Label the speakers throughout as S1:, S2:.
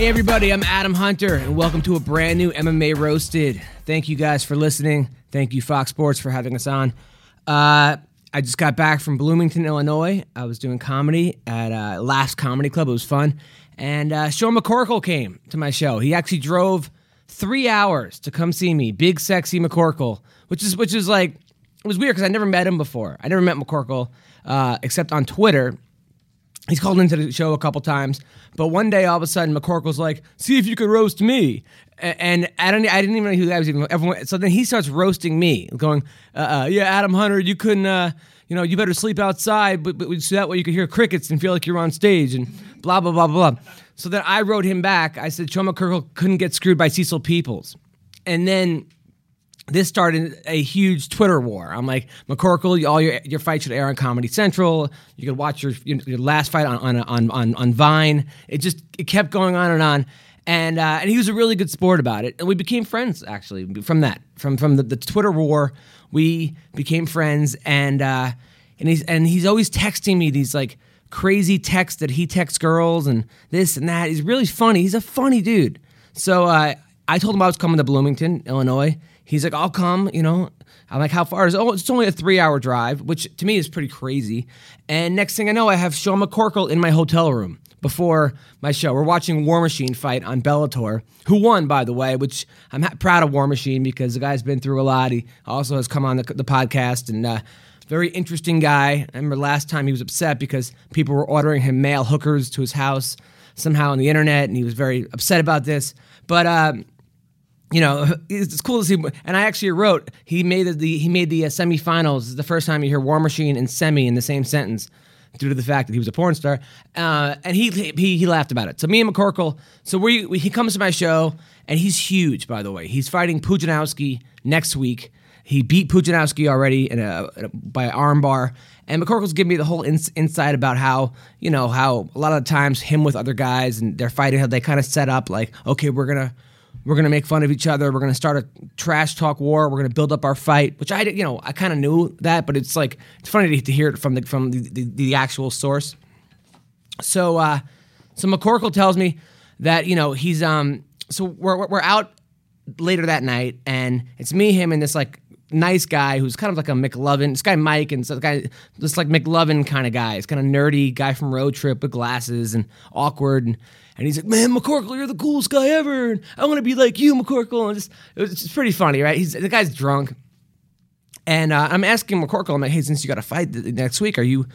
S1: Hey, everybody, I'm Adam Hunter, and welcome to a brand new MMA Roasted. Thank you guys for listening. Thank you, Fox Sports, for having us on. Uh, I just got back from Bloomington, Illinois. I was doing comedy at uh, Last Comedy Club. It was fun. And uh, Sean McCorkle came to my show. He actually drove three hours to come see me, Big Sexy McCorkle, which is which is like it was weird because I never met him before. I never met McCorkle uh, except on Twitter he's called into the show a couple times, but one day all of a sudden McCorkle's like, "See if you could roast me," and I don't, I didn't even know who that was even. Everyone, so then he starts roasting me, going, uh, uh, "Yeah, Adam Hunter, you couldn't, uh, you know, you better sleep outside, but, but so that way you could hear crickets and feel like you're on stage and blah blah blah blah." So then I wrote him back. I said, "Sean McCorkle couldn't get screwed by Cecil Peoples," and then this started a huge Twitter war. I'm like, McCorkle, all your your fights should air on Comedy Central. You could watch your your last fight on on on on, on Vine. It just it kept going on and on. And uh, and he was a really good sport about it, and we became friends actually from that from from the, the Twitter war. We became friends, and uh, and he's and he's always texting me these like crazy texts that he texts girls and this and that. He's really funny. He's a funny dude. So uh, I told him I was coming to Bloomington, Illinois He's like, I'll come, you know. I'm like, how far is? Oh, it's only a three hour drive, which to me is pretty crazy. And next thing I know, I have Sean McCorkle in my hotel room before my show. We're watching War Machine fight on Bellator, who won, by the way, which I'm proud of War Machine because the guy's been through a lot. He also has come on the, the podcast and uh, very interesting guy. I remember last time he was upset because people were ordering him mail hookers to his house somehow on the internet, and he was very upset about this. But um, you know, it's cool to see. And I actually wrote he made the he made the uh, semifinals. the first time you hear War Machine and semi in the same sentence, due to the fact that he was a porn star. Uh, and he, he he laughed about it. So me and McCorkle. So we, we, he comes to my show, and he's huge, by the way. He's fighting Pudzianowski next week. He beat Pudzianowski already in a, in a, by armbar. And McCorkle's giving me the whole ins- insight about how, you know, how a lot of times him with other guys and they're fighting, how they kind of set up like, okay, we're to we're gonna make fun of each other. We're gonna start a trash talk war. We're gonna build up our fight, which I, you know, I kind of knew that, but it's like it's funny to, hear it from the from the, the, the actual source. So, uh, so McCorkle tells me that you know he's um. So we're we're out later that night, and it's me, him, and this like nice guy who's kind of like a McLovin. This guy Mike, and so guy this like McLovin kind of guy. He's kind of nerdy guy from Road Trip with glasses and awkward and and he's like, "Man, McCorkle, you're the coolest guy ever. And I want to be like you, McCorkle." And just it was just pretty funny, right? He's the guy's drunk, and uh, I'm asking McCorkle, I'm like, "Hey, since you got a fight next week, are you?"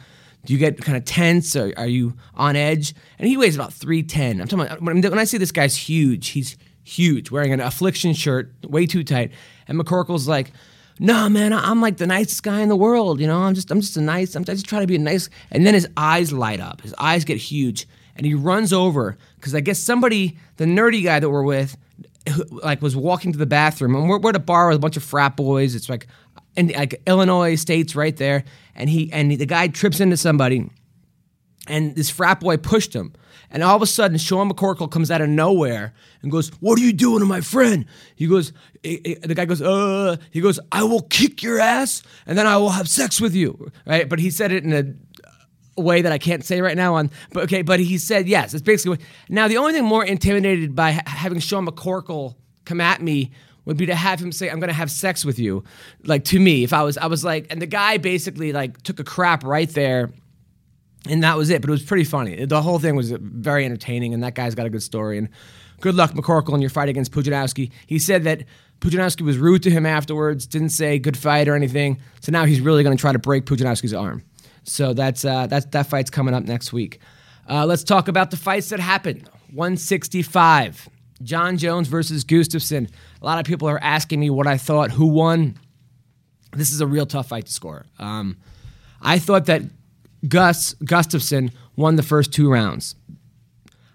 S1: Do you get kind of tense or are you on edge? And he weighs about 310. I'm talking about when I see this guy's huge, he's huge, wearing an affliction shirt, way too tight. And McCorkle's like, nah, man, I'm like the nicest guy in the world. You know, I'm just, I'm just a nice, I'm just trying to be a nice. And then his eyes light up. His eyes get huge and he runs over because I guess somebody, the nerdy guy that we're with, like was walking to the bathroom, and we're, we're at a bar with a bunch of frat boys. It's like, in like Illinois states right there, and he and the guy trips into somebody, and this frat boy pushed him. And all of a sudden, Sean McCorkle comes out of nowhere and goes, "What are you doing to my friend?" He goes, eh, eh, the guy goes, "Uh," he goes, "I will kick your ass, and then I will have sex with you." Right? But he said it in a way that I can't say right now on but okay but he said yes it's basically now the only thing more intimidated by ha- having Sean McCorkle come at me would be to have him say I'm going to have sex with you like to me if I was I was like and the guy basically like took a crap right there and that was it but it was pretty funny the whole thing was very entertaining and that guy's got a good story and good luck McCorkle in your fight against Pudzianowski he said that Pudzianowski was rude to him afterwards didn't say good fight or anything so now he's really going to try to break Pudzianowski's arm so that's uh, that's that fight's coming up next week. Uh, let's talk about the fights that happened. 165. Jon Jones versus Gustafsson. A lot of people are asking me what I thought, who won. This is a real tough fight to score. Um, I thought that Gus Gustafsson won the first two rounds.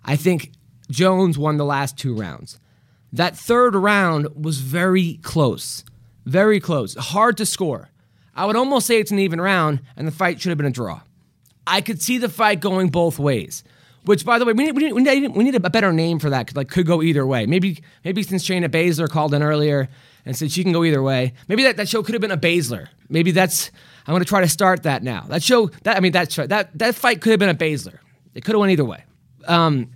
S1: I think Jones won the last two rounds. That third round was very close, very close, hard to score. I would almost say it's an even round, and the fight should have been a draw. I could see the fight going both ways. Which, by the way, we need, we need, we need, we need a better name for that. Like could go either way. Maybe maybe since Shayna Baszler called in earlier and said she can go either way. Maybe that, that show could have been a Baszler. Maybe that's I'm going to try to start that now. That show that I mean that that that fight could have been a Baszler. It could have went either way. Um,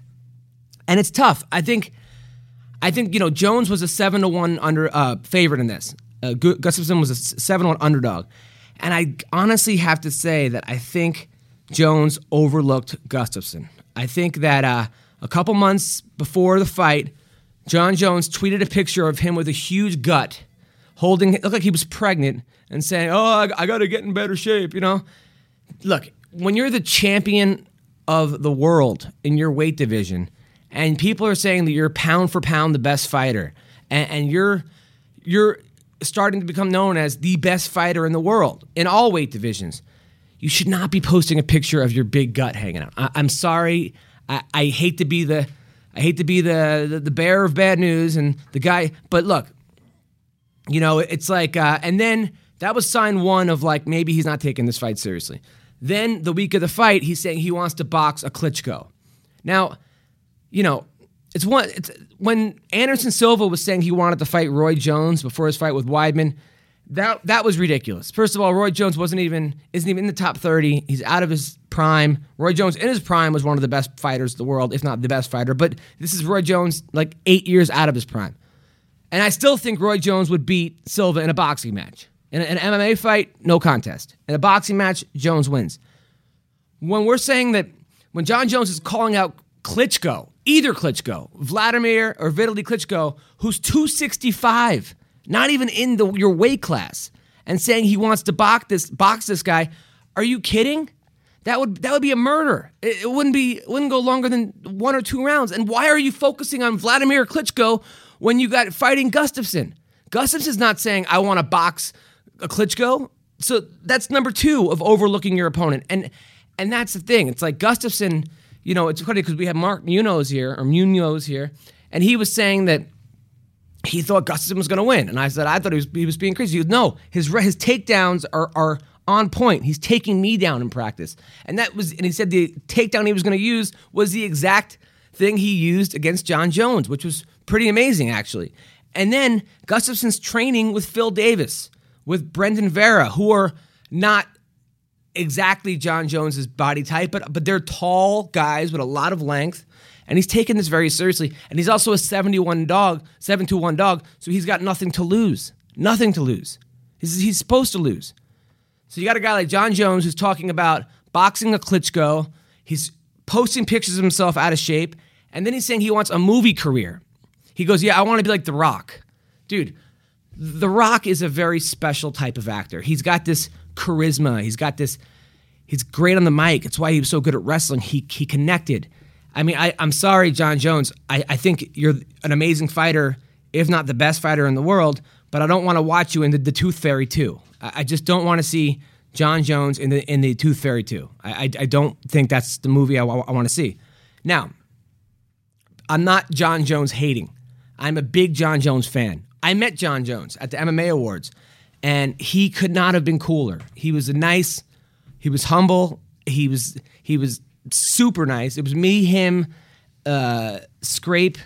S1: and it's tough. I think I think you know Jones was a seven to one under uh, favorite in this. Uh, Gustafsson was a seven one underdog, and I honestly have to say that I think Jones overlooked Gustafsson. I think that uh, a couple months before the fight, Jon Jones tweeted a picture of him with a huge gut, holding it looked like he was pregnant, and saying, "Oh, I, I got to get in better shape." You know, look when you're the champion of the world in your weight division, and people are saying that you're pound for pound the best fighter, and, and you're you're starting to become known as the best fighter in the world in all weight divisions you should not be posting a picture of your big gut hanging out. I, am sorry. I, I, hate to be the I hate to be the, the, the bearer of bad news and the guy, but look, you know, it's like, uh, and then that was sign one of like maybe he's not taking this fight seriously. Then the week of the fight, he's saying he wants to box a Klitschko. Now, you know, it's one. It's when Anderson Silva was saying he wanted to fight Roy Jones before his fight with Weidman. That that was ridiculous. First of all, Roy Jones wasn't even isn't even in the top 30. He's out of his prime. Roy Jones in his prime was one of the best fighters in the world, if not the best fighter. But this is Roy Jones like eight years out of his prime. And I still think Roy Jones would beat Silva in a boxing match. In an MMA fight, no contest. In a boxing match, Jones wins. When we're saying that when Jon Jones is calling out Klitschko, either Klitschko, Vladimir or Vitaly Klitschko, who's 265 not even in the, your weight class, and saying he wants to box this box this guy. Are you kidding? That would that would be a murder. It, it wouldn't be wouldn't go longer than one or two rounds. And why are you focusing on Vladimir Klitschko when you got fighting Gustafsson? Gustafsson's not saying I want to box a Klitschko. So that's number two of overlooking your opponent. And and that's the thing. It's like Gustafsson. You know, it's funny because we have Mark Munoz here or Munoz here, and he was saying that he thought Gustafsson was going to win. And I said, I thought he was, he was being crazy. He goes, no, his, his takedowns are, are on point. He's taking me down in practice. And that was, and he said the takedown he was going to use was the exact thing he used against Jon Jones, which was pretty amazing, actually. And then Gustafsson's training with Phil Davis, with Brandon Vera, who are not exactly Jon Jones's body type, but but they're tall guys with a lot of length and he's taking this very seriously. And he's also a 71 dog, 7 to 1 dog, so he's got nothing to lose. Nothing to lose. He's, he's supposed to lose. So you got a guy like Jon Jones who's talking about boxing a Klitschko. He's posting pictures of himself out of shape. And then he's saying he wants a movie career. He goes, Yeah, I want to be like The Rock. Dude, The Rock is a very special type of actor. He's got this charisma. He's got this, he's great on the mic. It's why he was so good at wrestling. He, he connected. I mean, I, I'm sorry, Jon Jones. I, I think you're an amazing fighter, if not the best fighter in the world, but I don't want to watch you in the, the Tooth Fairy 2. I, I just don't want to see Jon Jones in the in the Tooth Fairy 2. I, I, I don't think that's the movie I, I want to see. Now, I'm not Jon Jones hating. I'm a big Jon Jones fan. I met Jon Jones at the MMA Awards, and he could not have been cooler. He was a nice, he was humble, he was he was super nice. It was me, him, uh, Scrape,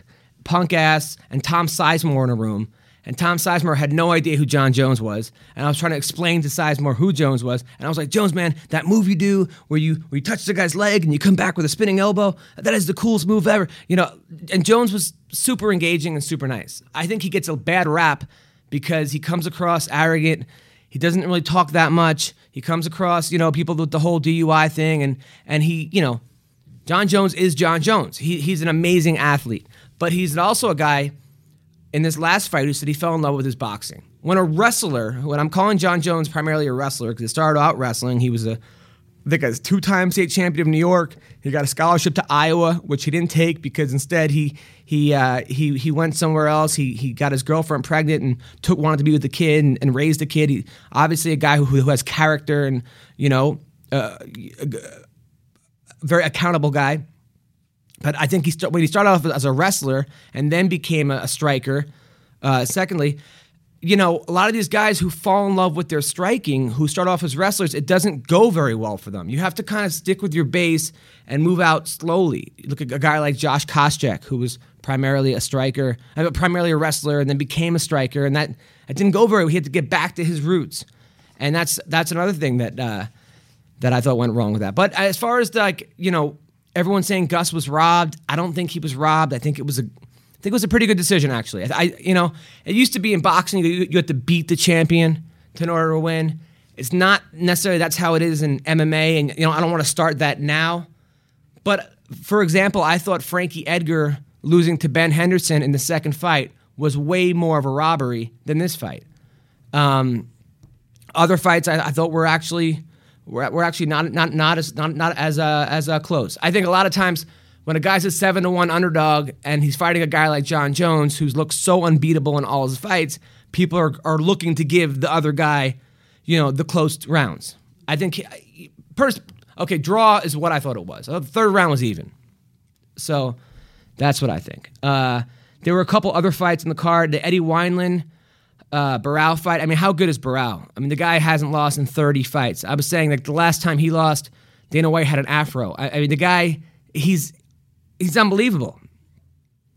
S1: Punk Ass, and Tom Sizemore in a room. And Tom Sizemore had no idea who Jon Jones was. And I was trying to explain to Sizemore who Jones was. And I was like, Jones, man, that move you do where you where you touch the guy's leg and you come back with a spinning elbow, that is the coolest move ever. You know, and Jones was super engaging and super nice. I think he gets a bad rap because he comes across arrogant. He doesn't really talk that much. He comes across, you know, people with the whole DUI thing, and and he, you know, Jon Jones is Jon Jones. He, he's an amazing athlete, but he's also a guy in this last fight who said he fell in love with his boxing. When a wrestler, when I'm calling Jon Jones primarily a wrestler because he started out wrestling, he was a I think a two-time state champion of New York. He got a scholarship to Iowa, which he didn't take because instead he he uh, he he went somewhere else. He he got his girlfriend pregnant and took wanted to be with the kid and, and raised the kid. He obviously a guy who, who has character and you know uh, a very accountable guy. But I think he st- when he started off as a wrestler and then became a, a striker. Uh, secondly, you know, a lot of these guys who fall in love with their striking, who start off as wrestlers, it doesn't go very well for them. You have to kind of stick with your base and move out slowly. Look at a guy like Josh Koscheck, who was primarily a striker, uh, primarily a wrestler, and then became a striker, and that it didn't go very. well. He had to get back to his roots, and that's that's another thing that uh, that I thought went wrong with that. But as far as like you know, everyone saying Gus was robbed, I don't think he was robbed. I think it was a I think it was a pretty good decision, actually. I, you know, it used to be in boxing you, you have to beat the champion to in order to win. It's not necessarily that's how it is in MMA, and you know I don't want to start that now. But for example, I thought Frankie Edgar losing to Ben Henderson in the second fight was way more of a robbery than this fight. Um, other fights I, I, thought were actually were, were actually not not not as not not as uh, as uh, close. I think a lot of times when a guy's a seven to one underdog and he's fighting a guy like Jon Jones who's looked so unbeatable in all his fights, people are, are looking to give the other guy, you know, the close rounds. I think, pers- okay, draw is what I thought it was. The third round was even. So that's what I think. Uh, there were a couple other fights in the card. The Eddie Wineland uh, fight. I mean, how good is Barao? I mean, the guy hasn't lost in 30 fights. I was saying that the last time he lost, Dana White had an afro. I, I mean, the guy, he's he's unbelievable.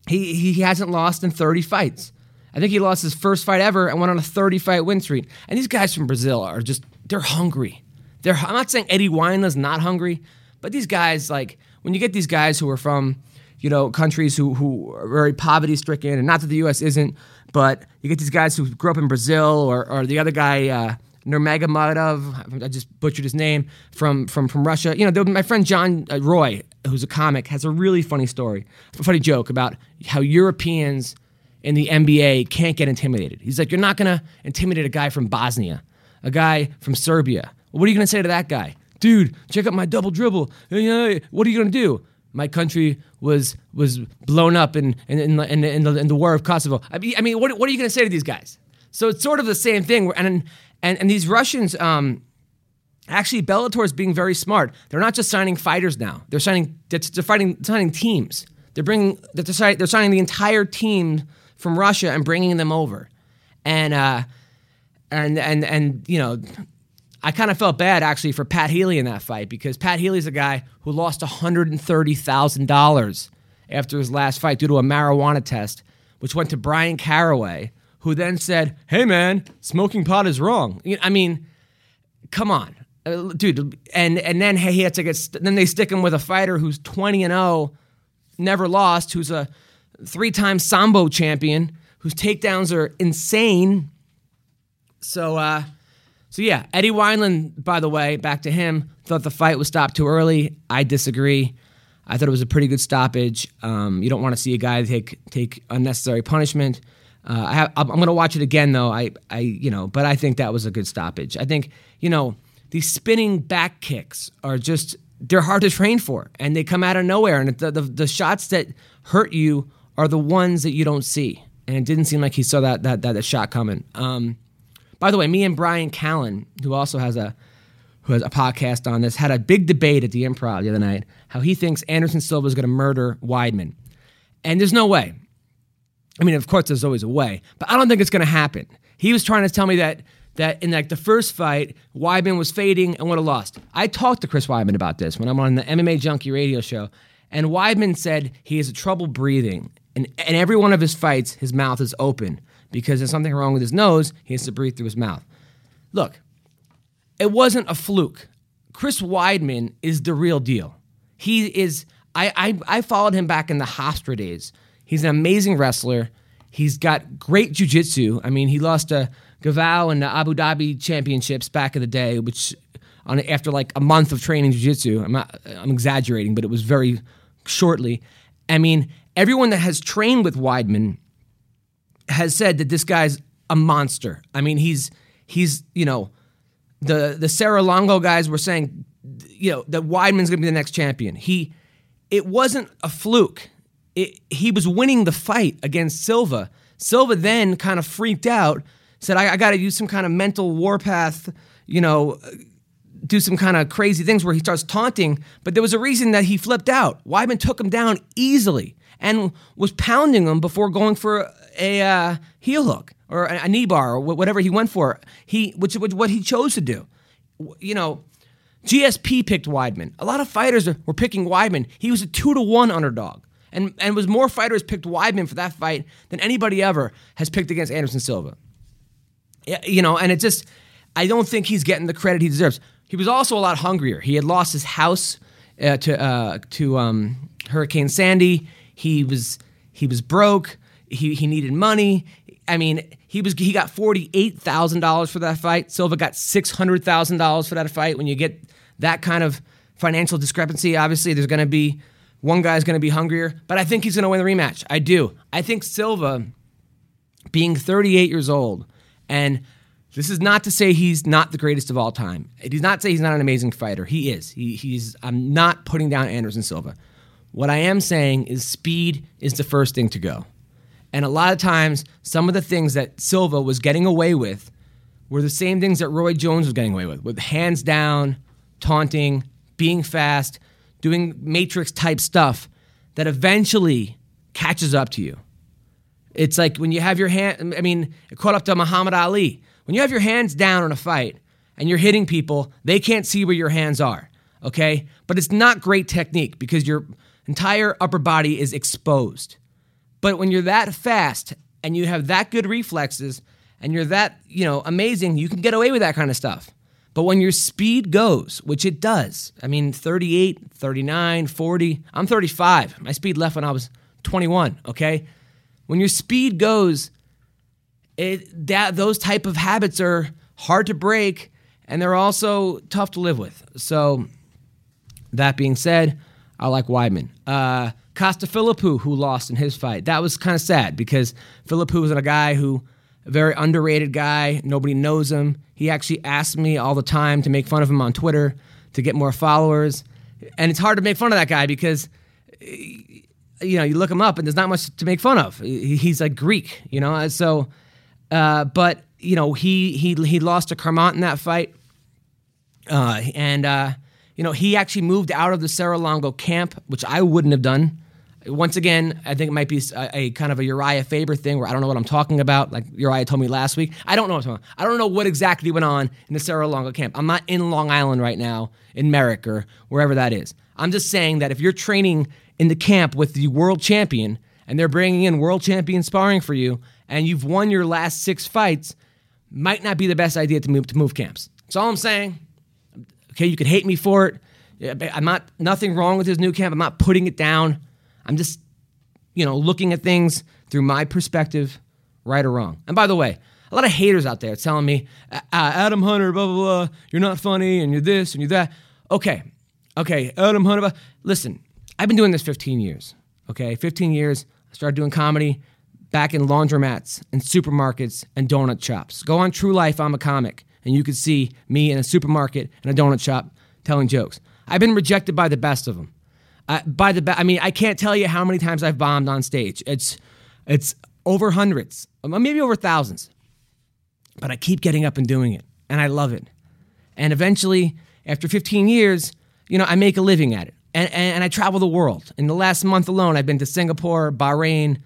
S1: He he hasn't lost in 30 fights. I think he lost his first fight ever and went on a 30 fight win streak. And these guys from Brazil are just they're hungry. They're I'm not saying Eddie Wineland's not hungry, but these guys like when you get these guys who are from you know countries who who are very poverty stricken, and not that the U.S. isn't, but you get these guys who grew up in Brazil or or the other guy. Uh, Nurmagomedov, I just butchered his name from from from Russia. You know, my friend John uh, Roy, who's a comic, has a really funny story, a funny joke about how Europeans in the NBA can't get intimidated. He's like, you're not gonna intimidate a guy from Bosnia, a guy from Serbia. what are you gonna say to that guy, dude? Check out my double dribble. What are you gonna do? My country was was blown up in in, in, in, in the, in the war of Kosovo. I mean, I mean, what, what are you gonna say to these guys? So it's sort of the same thing. And and and these Russians, um, actually, Bellator is being very smart. They're not just signing fighters now. They're signing they're, fighting, signing teams. They're bringing they're, they're signing the entire team from Russia and bringing them over. And uh, and and and you know, I kind of felt bad actually for Pat Healy in that fight because Pat Healy's a guy who lost $130,000 after his last fight due to a marijuana test, which went to Bryan Caraway, who then said, "Hey man, smoking pot is wrong." I mean, come on, uh, dude. And and then he had to get. Then they stick him with a fighter who's twenty and zero, never lost, who's a three-time sambo champion, whose takedowns are insane. So, uh, so yeah, Eddie Wineland, by the way, back to him, thought the fight was stopped too early. I disagree. I thought it was a pretty good stoppage. Um, you don't want to see a guy take take unnecessary punishment. Uh, I have, I'm going to watch it again though. I, I, you know, but I think that was a good stoppage. I think, you know, these spinning back kicks are just they're hard to train for, and they come out of nowhere. And the, the, the shots that hurt you are the ones that you don't see. And it didn't seem like he saw that that that, that shot coming. Um, by the way, me and Bryan Callen, who also has a who has a podcast on this, had a big debate at the Improv the other night. How he thinks Anderson Silva is going to murder Weidman, and there's no way. I mean, of course, there's always a way, but I don't think it's going to happen. He was trying to tell me that that in like the first fight, Weidman was fading and would have lost. I talked to Chris Weidman about this when I'm on the MMA Junkie radio show, and Weidman said he has trouble breathing, and in every one of his fights, his mouth is open because there's something wrong with his nose. He has to breathe through his mouth. Look, it wasn't a fluke. Chris Weidman is the real deal. He is. I I, I followed him back in the Hofstra days He's an amazing wrestler. He's got great jujitsu. I mean, he lost to Galvão in the Abu Dhabi championships back in the day, which on after like a month of training jujitsu. I'm I'm exaggerating, but it was very shortly. I mean, everyone that has trained with Weidman has said that this guy's a monster. I mean, he's he's you know the the Serra Longo guys were saying you know that Weidman's going to be the next champion. He, it wasn't a fluke. It, he was winning the fight against Silva. Silva then kind of freaked out, said, "I, I got to use some kind of mental warpath, you know." Do some kind of crazy things where he starts taunting, but there was a reason that he flipped out. Weidman took him down easily and was pounding him before going for a uh, heel hook or a, knee bar or whatever he went for. He, which, which what he chose to do. You know, GSP picked Weidman. A lot of fighters were picking Weidman. He was a two to one underdog. And, and was more fighters picked Weidman for that fight than anybody ever has picked against Anderson Silva. You know, and it just, I don't think he's getting the credit he deserves. He was also a lot hungrier. He had lost his house uh, to uh, to um, Hurricane Sandy. He was he was broke. He he needed money. I mean, he was he got forty eight thousand dollars for that fight. Silva got six hundred thousand dollars for that fight. When you get that kind of financial discrepancy, obviously there's going to be one guy's going to be hungrier. But I think he's going to win the rematch. I do. I think Silva, being thirty eight years old, and this is not to say he's not the greatest of all time. It is not to say he's not an amazing fighter. He is. He, he's. I'm not putting down Anderson Silva. What I am saying is speed is the first thing to go. And a lot of times, some of the things that Silva was getting away with were the same things that Roy Jones was getting away with, with hands down, taunting, being fast, doing matrix type stuff that eventually catches up to you. It's like when you have your hand, I mean, it caught up to Muhammad Ali. When you have your hands down in a fight and you're hitting people, they can't see where your hands are, okay? But it's not great technique because your entire upper body is exposed. But when you're that fast and you have that good reflexes and you're that, you know, amazing, you can get away with that kind of stuff. But when your speed goes, which it does, I mean 38, 39, 40, I'm 35. My speed left when I was 21, okay? When your speed goes, it that those type of habits are hard to break and they're also tough to live with. So that being said, I like Weidman. Uh, Costa Philippou, who lost in his fight. That was kind of sad because Philippou was a guy who, a very underrated guy. Nobody knows him. He actually asked me all the time to make fun of him on Twitter to get more followers. And it's hard to make fun of that guy because, you know, you look him up and there's not much to make fun of. He's like Greek, you know. So, uh, but you know, he he he lost to Carmont in that fight, uh, and uh, you know, he actually moved out of the Serra-Longo camp, which I wouldn't have done. Once again, I think it might be a, a, kind of a Uriah Faber thing where I don't know what I'm talking about. Like Uriah told me last week, I don't know what. I don't know what exactly went on in the Serra-Longo camp. I'm not in Long Island right now, in Merrick or wherever that is. I'm just saying that if you're training in the camp with the world champion and they're bringing in world champion sparring for you, and you've won your last six fights, might not be the best idea to move to move camps. That's all I'm saying. Okay, you could hate me for it. I'm not nothing wrong with his new camp. I'm not putting it down. I'm just, you know, looking at things through my perspective, right or wrong. And by the way, a lot of haters out there telling me, Adam Hunter, blah blah blah, you're not funny, and you're this and you're that. Okay, okay, Adam Hunter. Blah. Listen, I've been doing this 15 years. Okay, 15 years. I started doing comedy back in laundromats and supermarkets and donut shops. Go on True Life, I'm a comic and you could see me in a supermarket and a donut shop telling jokes. I've been rejected by the best of them. Uh, by the be- I mean, I can't tell you how many times I've bombed on stage. It's it's over hundreds, maybe over thousands. But I keep getting up and doing it, and I love it. And eventually, after 15 years, you know, I make a living at it. And, and, and I travel the world. In the last month alone, I've been to Singapore, Bahrain,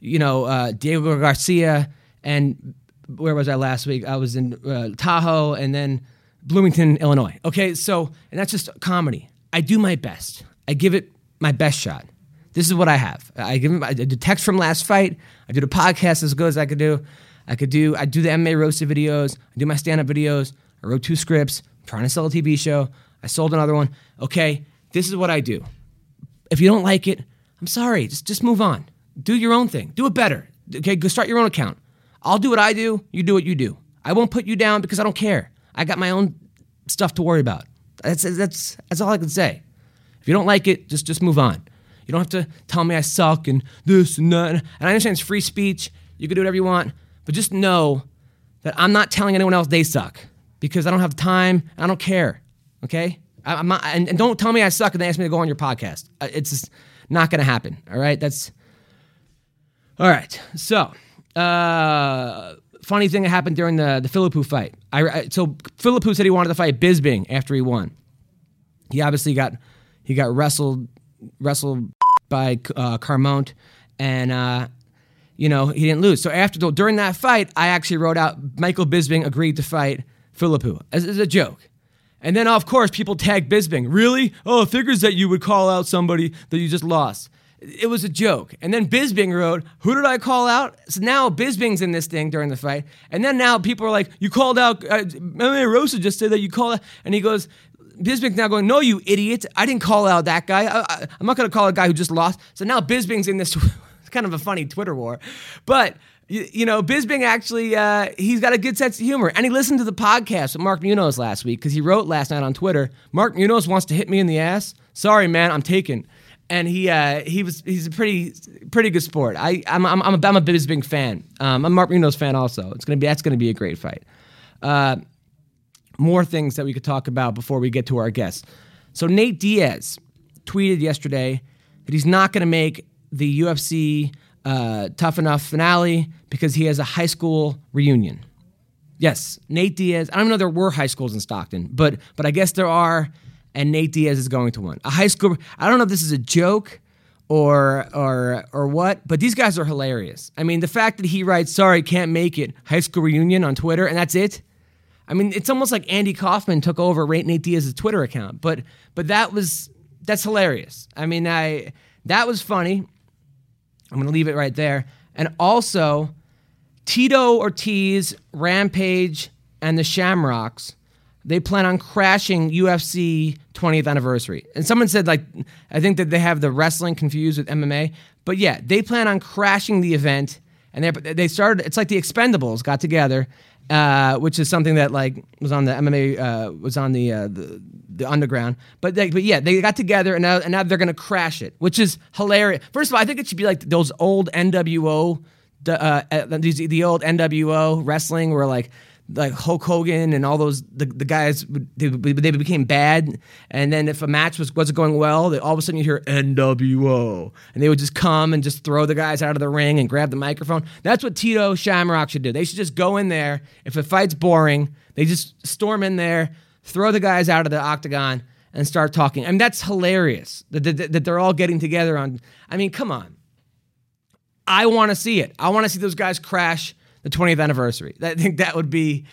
S1: you know, uh, Diego Garcia, and where was I last week? I was in uh, Tahoe and then Bloomington, Illinois. Okay, so and that's just comedy. I do my best. I give it my best shot. This is what I have. I give him I did text from last fight. I did a podcast as good as I could do. I could do I do the MMA roasted videos. I do my stand up videos. I wrote two scripts. I'm trying to sell a TV show. I sold another one. Okay, this is what I do. If you don't like it, I'm sorry. Just just move on. Do your own thing. Do it better. Okay, go start your own account. I'll do what I do, you do what you do. I won't put you down because I don't care. I got my own stuff to worry about. That's that's that's all I can say. If you don't like it, just just move on. You don't have to tell me I suck and this and that. And I understand it's free speech. You can do whatever you want, but just know that I'm not telling anyone else they suck because I don't have time and I don't care. Okay? I, am not, and, and, don't tell me I suck and they ask me to go on your podcast. Uh, it's just not going to happen. All right. That's all right. So, uh, funny thing that happened during the the Philippou fight. I, I so Philippou said he wanted to fight Bisping after he won. He obviously got he got wrestled wrestled by uh, Carmont, and uh, you know he didn't lose. So after during that fight, I actually wrote out Michael Bisping agreed to fight Philippou as, as a joke. And then, of course, people tag Bisping. Really? Oh, figures that you would call out somebody that you just lost. It was a joke. And then Bisping wrote, Who did I call out? So now Bisping's in this thing during the fight. And then now people are like, You called out, uh, Rosa just said that you called out. And he goes, Bisping's now going, No, you idiot. I didn't call out that guy. I, am not going to call a guy who just lost. So now Bisping's in this. it's kind of a funny Twitter war. But you, you know, Bisping actually, uh, he's got a good sense of humor. And he listened to the podcast with Mark Munoz last week because he wrote last night on Twitter, Mark Munoz wants to hit me in the ass. Sorry, man, I'm taken and he uh, he was he's a pretty pretty good sport. I I'm I'm, I'm a, I'm a Bisping fan. Um, I'm Mark Munoz fan also. It's gonna be that's gonna be a great fight. Uh, more things that we could talk about before we get to our guests. So Nate Diaz tweeted yesterday that he's not gonna make the UFC uh, Tough Enough finale because he has a high school reunion. Yes, Nate Diaz. I don't know there were high schools in Stockton, but but I guess there are and Nate Diaz is going to one. A high school. I don't know if this is a joke or or or what, but these guys are hilarious. I mean, the fact that he writes "Sorry, can't make it" high school reunion on Twitter, and that's it. I mean, it's almost like Andy Kaufman took over Nate Diaz's Twitter account, but but that was that's hilarious. I mean, I that was funny. I'm gonna leave it right there. And also, Tito Ortiz, Rampage, and the Shamrocks they plan on crashing UFC 20th anniversary. And someone said, like, I think that they have the wrestling confused with MMA. But yeah, they plan on crashing the event. And they they started. It's like the Expendables got together, uh, which is something that like was on the MMA uh, was on the, uh, the the underground. But they, but yeah, they got together and now and now they're gonna crash it, which is hilarious. First of all, I think it should be like those old NWO, the, uh, uh, the old NWO wrestling where like like Hulk Hogan and all those the, the guys they, they became bad. And then if a match was wasn't going well they, all of a sudden you hear NWO and they would just come and just throw the guys out of the ring and grab the microphone. That's what Tito Shamrock should do. They should just go in there. If a fight's boring they just storm in there throw the guys out of the octagon and start talking. I mean that's hilarious that, that, that they're all getting together on I mean come on. I want to see it. I want to see those guys crash the 20th anniversary. I think that would be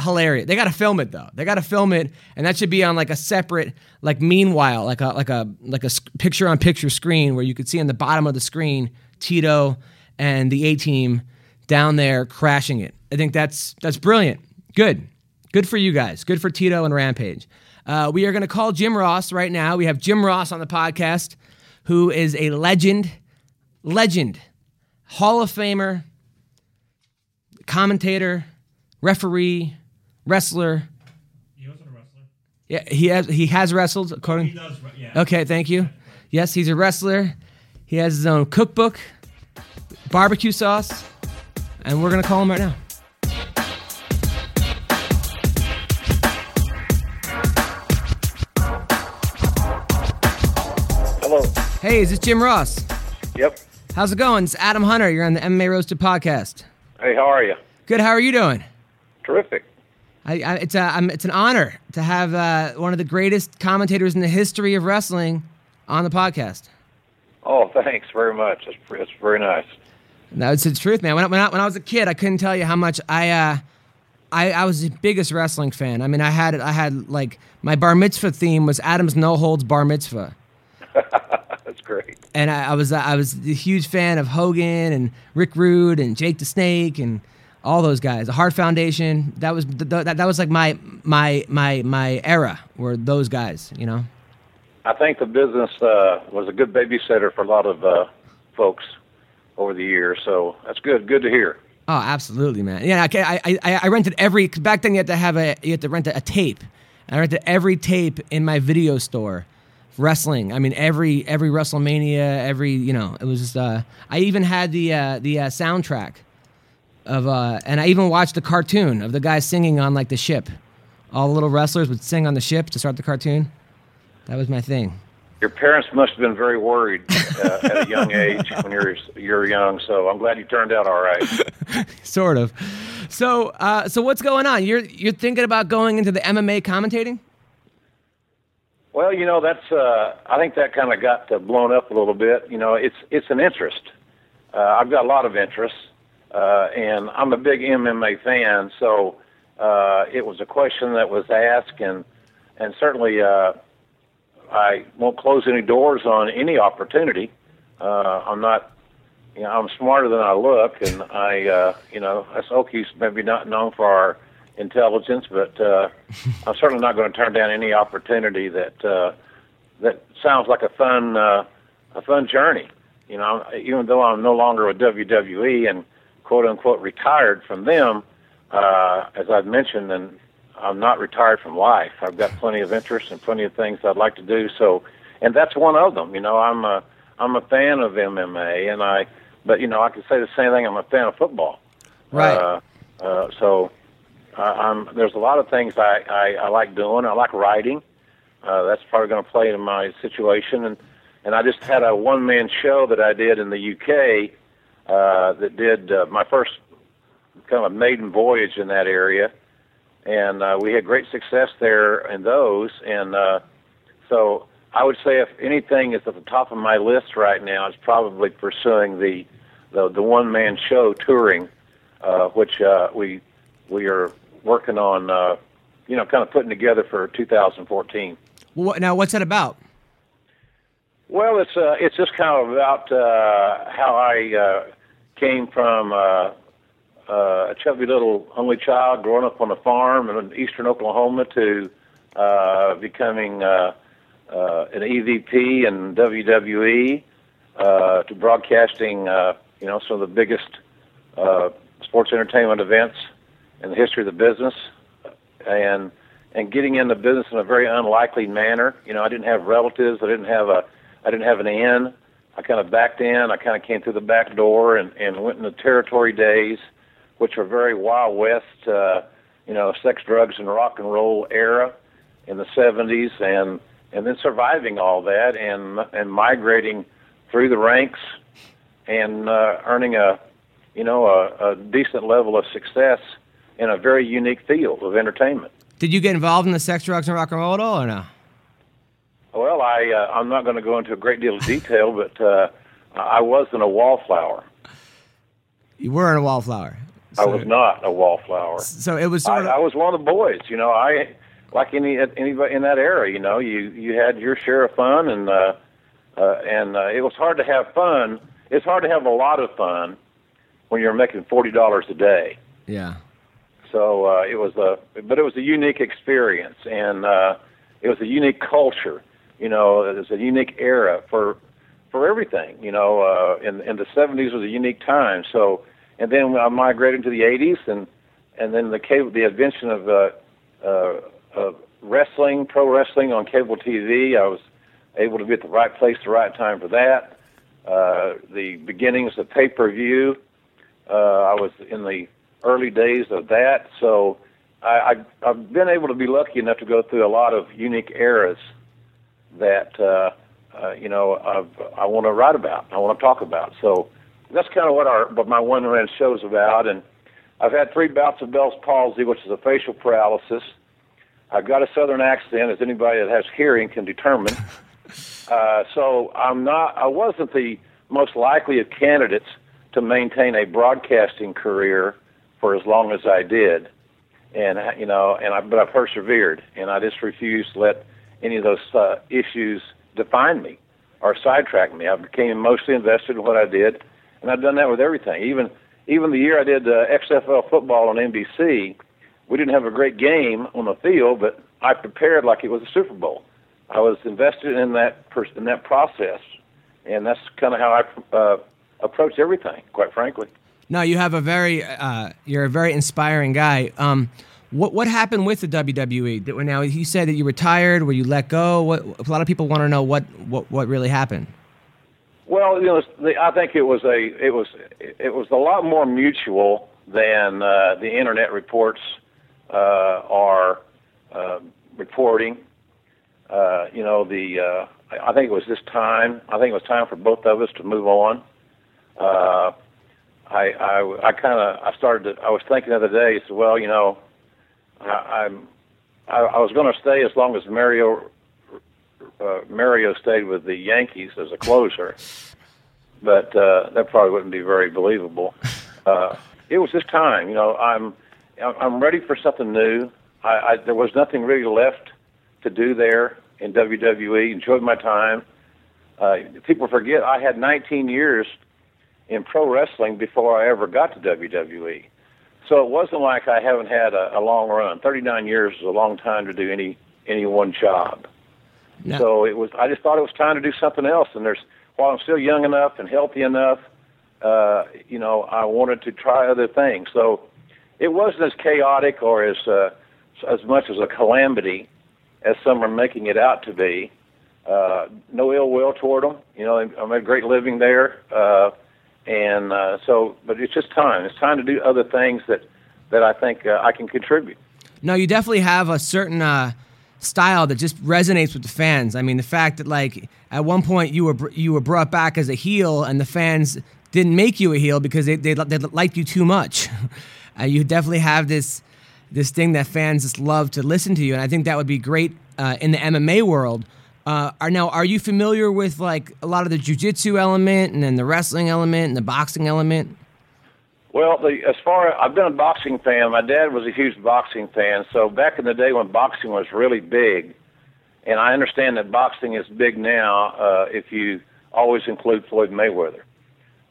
S1: hilarious. They got to film it though. They got to film it, and that should be on like a separate, like meanwhile, like a like a like a picture on picture screen where you could see on the bottom of the screen Tito and the A team down there crashing it. I think that's that's brilliant. Good, good for you guys. Good for Tito and Rampage. Uh, we are going to call Jim Ross right now. We have Jim Ross on the podcast, who is a legend, legend, Hall of Famer commentator, referee, wrestler.
S2: He wasn't a wrestler.
S1: Yeah, he has he has wrestled according.
S2: He does, yeah.
S1: Okay, thank you. Yes, he's a wrestler. He has his own cookbook, barbecue sauce, and we're gonna call him right now.
S3: Hello.
S1: Hey, is this Jim Ross?
S3: Yep.
S1: How's it going? It's Adam Hunter. You're on the MMA Roasted podcast.
S3: Hey, how are you?
S1: Good. How are you doing?
S3: Terrific.
S1: I, I, it's, a, it's an honor to have uh, one of the greatest commentators in the history of wrestling on the podcast.
S3: Oh, thanks very much. That's, that's very nice.
S1: That's the truth, man. When I, when, I, when I was a kid, I couldn't tell you how much I, uh, I, I was the biggest wrestling fan. I mean, I had I had like my bar mitzvah theme was Adam's No Holds Bar Mitzvah.
S3: That's great.
S1: And I, I was I was a huge fan of Hogan and Rick Rude and Jake the Snake and all those guys. The Hart Foundation. That was the, that, that was like my my my my era. Were those guys? You know.
S3: I think the business uh, was a good babysitter for a lot of uh, folks over the years. So that's good. Good to hear.
S1: Oh, absolutely, man. Yeah, I, I, I rented every back then. You had to have a you had to rent a, a tape. I rented every tape in my video store wrestling. I mean, every every WrestleMania, every you know, it was just. Uh, I even had the uh, the uh, soundtrack of, uh, and I even watched the cartoon of the guy singing on like the ship. All the little wrestlers would sing on the ship to start the cartoon. That was my thing.
S3: Your parents must have been very worried uh, at a young age when you're you're young. So I'm glad you turned out all right.
S1: Sort of. So, uh, so what's going on? You're you're thinking about going into the MMA commentating?
S3: Well, you know that's. Uh, I think that kind of got uh, blown up a little bit. You know, it's it's an interest. Uh, I've got a lot of interests, uh, and I'm a big MMA fan. So uh, it was a question that was asked, and and certainly uh, I won't close any doors on any opportunity. Uh, I'm not. You know, I'm smarter than I look, and I, uh, you know, us Okies maybe not known for our intelligence, but uh, I'm certainly not going to turn down any opportunity that uh, that sounds like a fun uh, a fun journey. You know, even though I'm no longer with WWE and quote unquote retired from them, uh, as I've mentioned, and I'm not retired from life. I've got plenty of interests and plenty of things I'd like to do. So, and that's one of them. You know, I'm a I'm a fan of MMA, and I, but you know, I could say the same thing. I'm a fan of football.
S1: Right.
S3: Uh, uh, so, I'm, there's a lot of things I, I, I like doing. I like writing. Uh, that's probably going to play into my situation, and and I just had a one man show that I did in the UK uh, that did uh, my first kind of maiden voyage in that area, and uh, we had great success there in those. And uh, so I would say if anything is at the top of my list right now, it's probably pursuing the the, the one man show touring, uh, which uh, we we are working on. Uh, you know, kind of putting together for 2014.
S1: Well, now, what's that about?
S3: Well, it's uh, it's just kind of about uh, how I uh, came from uh, uh, a chubby little only child growing up on a farm in eastern Oklahoma to uh, becoming uh, uh, an EVP in WWE uh, to broadcasting, uh, you know, some of the biggest uh, sports entertainment events in the history of the business, and and getting into business in a very unlikely manner. You know, I didn't have relatives. I didn't have a I didn't have an in. I kind of backed in. I kind of came through the back door and, and went in the territory days, which were very Wild West, uh, you know, sex, drugs, and rock and roll era in the 70s, and and then surviving all that and and migrating through the ranks and uh, earning a you know a, a decent level of success in a very unique field of entertainment.
S1: Did you get involved in the sex, drugs, and rock and roll at all, or no?
S3: Well, I uh, I'm not going to go into a great deal of detail, but uh, I wasn't a wallflower.
S1: You were in a wallflower.
S3: I was not a wallflower.
S1: So it was sort of.
S3: I was one of the boys. You know, I like any anybody in that era. You know, you you had your share of fun, and uh, uh, and uh, it was hard to have fun. It's hard to have a lot of fun when you're making forty dollars a day.
S1: yeah.
S3: So uh, it was a, but it was a unique experience, and uh, it was a unique culture. You know, it was a unique era for for everything. You know, uh, in in the '70s was a unique time. So, and then I migrated to the '80s, and and then the cable, the invention of uh, uh, uh, wrestling, pro wrestling on cable TV. I was able to be at the right place, the right time for that. Uh, the beginnings of pay per view. Uh, I was in the early days of that. So I, I, I've been able to be lucky enough to go through a lot of unique eras that uh, uh, you know I've, I want to write about. I want to talk about. So that's kind of what our what my one man show is about. And I've had three bouts of Bell's palsy, which is a facial paralysis. I've got a southern accent, as anybody that has hearing can determine. Uh, so I'm not. I wasn't the most likely of candidates to maintain a broadcasting career for as long as I did, and you know, and I, but I persevered, and I just refused to let any of those uh, issues define me or sidetrack me. I became mostly invested in what I did, and I've done that with everything. Even even the year I did uh, XFL football on NBC, we didn't have a great game on the field, but I prepared like it was a Super Bowl. I was invested in that per- in that process, and that's kind of how I uh, approach everything. Quite frankly.
S1: No, you have a very. Uh, you're a very inspiring guy. Um, what what happened with the WWE? Now you said that you retired. Were you let go? What a lot of people want to know what what what really happened.
S3: Well, you know, the, I think it was a it was it was a lot more mutual than uh, the internet reports uh, are uh, reporting. Uh, you know, the uh, I think it was this time. I think it was time for both of us to move on. Uh, I I, I kind of I started. To, I was thinking the other day. So well, you know, I, I'm I, I was going to stay as long as Mario uh, Mario stayed with the Yankees as a closer, but uh, that probably wouldn't be very believable. Uh, it was this time. You know, I'm I'm ready for something new. I, I there was nothing really left to do there in WWE. Enjoyed my time. Uh, people forget I had 19 years in pro wrestling before I ever got to WWE. So it wasn't like I haven't had a, a long run. 39 years is a long time to do any any one job.
S1: No.
S3: So it was. I just thought it was time to do something else. And there's while I'm still young enough and healthy enough, uh, you know, I wanted to try other things. So it wasn't as chaotic or as uh, as much as a calamity as some are making it out to be. Uh, no ill will toward them. You know, I made a great living there, uh, and uh, so. But it's just time. It's time to do other things that that I think uh, I can contribute.
S1: No, you definitely have a certain uh, style that just resonates with the fans. I mean, the fact that like at one point you were you were brought back as a heel, and the fans didn't make you a heel because they they, they liked you too much. uh, you definitely have this this thing that fans just love to listen to you, and I think that would be great uh, in the MMA world. Uh, are now are you familiar with like a lot of the jujitsu element and then the wrestling element and the boxing element?
S3: Well, the, as far as I've been a boxing fan, my dad was a huge boxing fan. So back in the day when boxing was really big, and I understand that boxing is big now uh, if you always include Floyd Mayweather.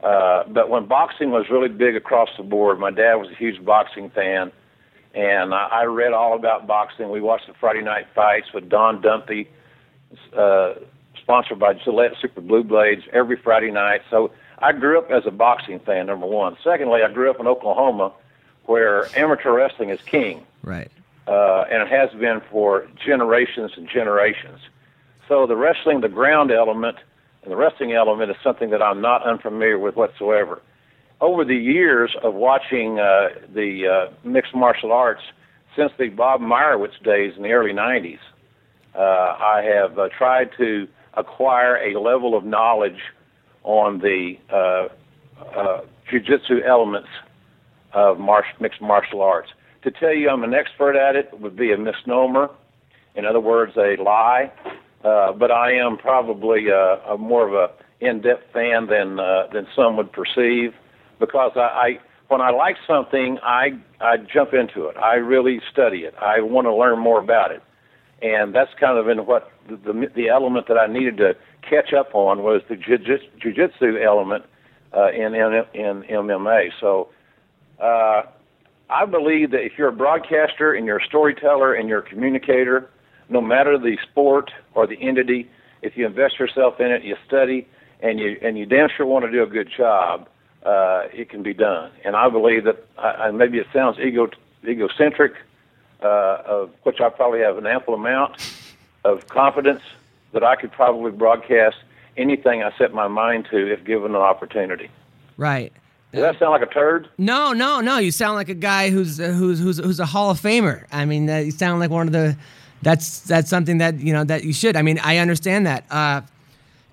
S3: Uh, but when boxing was really big across the board, my dad was a huge boxing fan, and I, I read all about boxing. We watched the Friday night fights with Don Dunphy, uh, sponsored by Gillette Super Blue Blades, every Friday night. So I grew up as a boxing fan, number one. Secondly, I grew up in Oklahoma, where amateur wrestling is king,
S1: Right.
S3: uh, and it has been for generations and generations. So the wrestling, the ground element, and the wrestling element is something that I'm not unfamiliar with whatsoever. Over the years of watching uh, the uh, mixed martial arts, since the Bob Meyrowitz days in the early 90s, uh, I have uh, tried to acquire a level of knowledge on the uh, uh, jiu-jitsu elements of mar- mixed martial arts. To tell you I'm an expert at it would be a misnomer. In other words, a lie. Uh, but I am probably uh, a more of a in-depth fan than uh, than some would perceive, because I, I when I like something, I I jump into it. I really study it. I want to learn more about it, and that's kind of in what the the, element that I needed to catch up on was the jiu-jitsu element uh, in, in in MMA. So. Uh, I believe that if you're a broadcaster and you're a storyteller and you're a communicator, no matter the sport or the entity, if you invest yourself in it, you study, and you and you damn sure want to do a good job, uh, it can be done. And I believe that, I, maybe it sounds ego egocentric, uh, of which I probably have an ample amount of confidence that I could probably broadcast anything I set my mind to if given an opportunity.
S1: Right.
S3: Does that sound like a turd?
S1: No, no, no. You sound like a guy who's uh, who's who's who's a Hall of Famer. I mean, uh, you sound like one of the. That's that's something that you know that you should. I mean, I understand that, uh,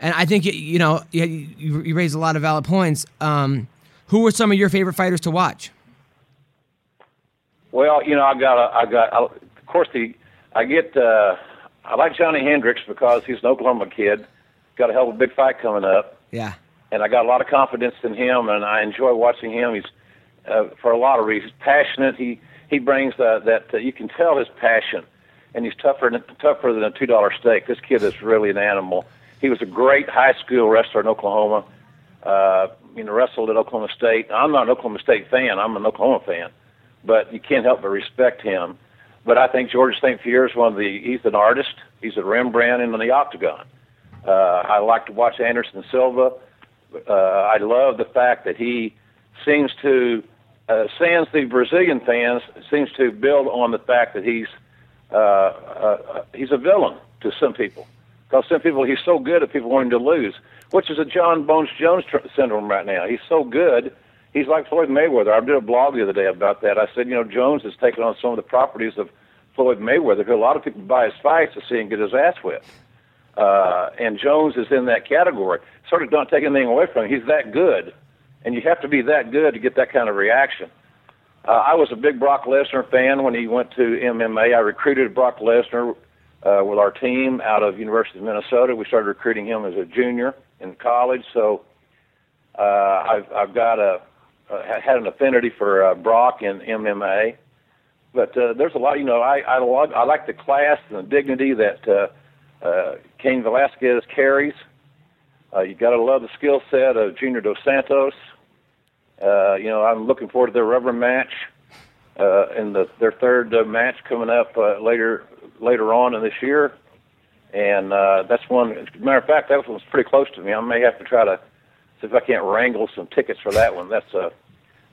S1: and I think you, you know you, you, you raise a lot of valid points. Um, who were some of your favorite fighters to watch?
S3: Well, you know, I got a, I got, I, of course, the I get. Uh, I like Johnny Hendricks because he's an Oklahoma kid. Got a hell of a big fight coming up
S1: Yeah.
S3: and I got a lot of confidence in him, and I enjoy watching him. He's uh, for a lot of reasons passionate. He he brings uh, that uh, you can tell his passion, and he's tougher than, tougher than a two dollar steak. This kid is really an animal. He was a great high school wrestler in Oklahoma. Uh, you know, wrestled at Oklahoma State. I'm not an Oklahoma State fan. I'm an Oklahoma fan, but you can't help but respect him. But I think Georges St. Pierre is one of the. He's an artist. He's a Rembrandt in the octagon. Uh, I like to watch Anderson Silva uh, I love the fact that he seems to, uh, sans the Brazilian fans, seems to build on the fact that he's uh, uh, he's a villain to some people. Because some people, he's so good at people wanting to lose, which is a Jon Bones Jones syndrome right now. He's so good. He's like Floyd Mayweather. I did a blog the other day about that. I said, you know, Jones has taken on some of the properties of Floyd Mayweather, who a lot of people buy his fights to see him get his ass whipped. Uh, and Jones is in that category. Sort of don't take anything away from him. He's that good, and you have to be that good to get that kind of reaction. Uh, I was a big Brock Lesnar fan when he went to MMA. I recruited Brock Lesnar uh, with our team out of University of Minnesota. We started recruiting him as a junior in college, so uh, I've I've got a uh, had an affinity for uh, Brock in MMA. But uh, there's a lot, you know, I I, love, I like the class and the dignity that uh, uh, Cain Velasquez carries. Uh, you got to love the skill set of Junior Dos Santos. Uh, you know, I'm looking forward to their rubber match uh, in the their third uh, match coming up uh, later later on in this year, and uh, that's one. As a matter of fact, that one's pretty close to me. I may have to try to see if I can't wrangle some tickets for that one. That's a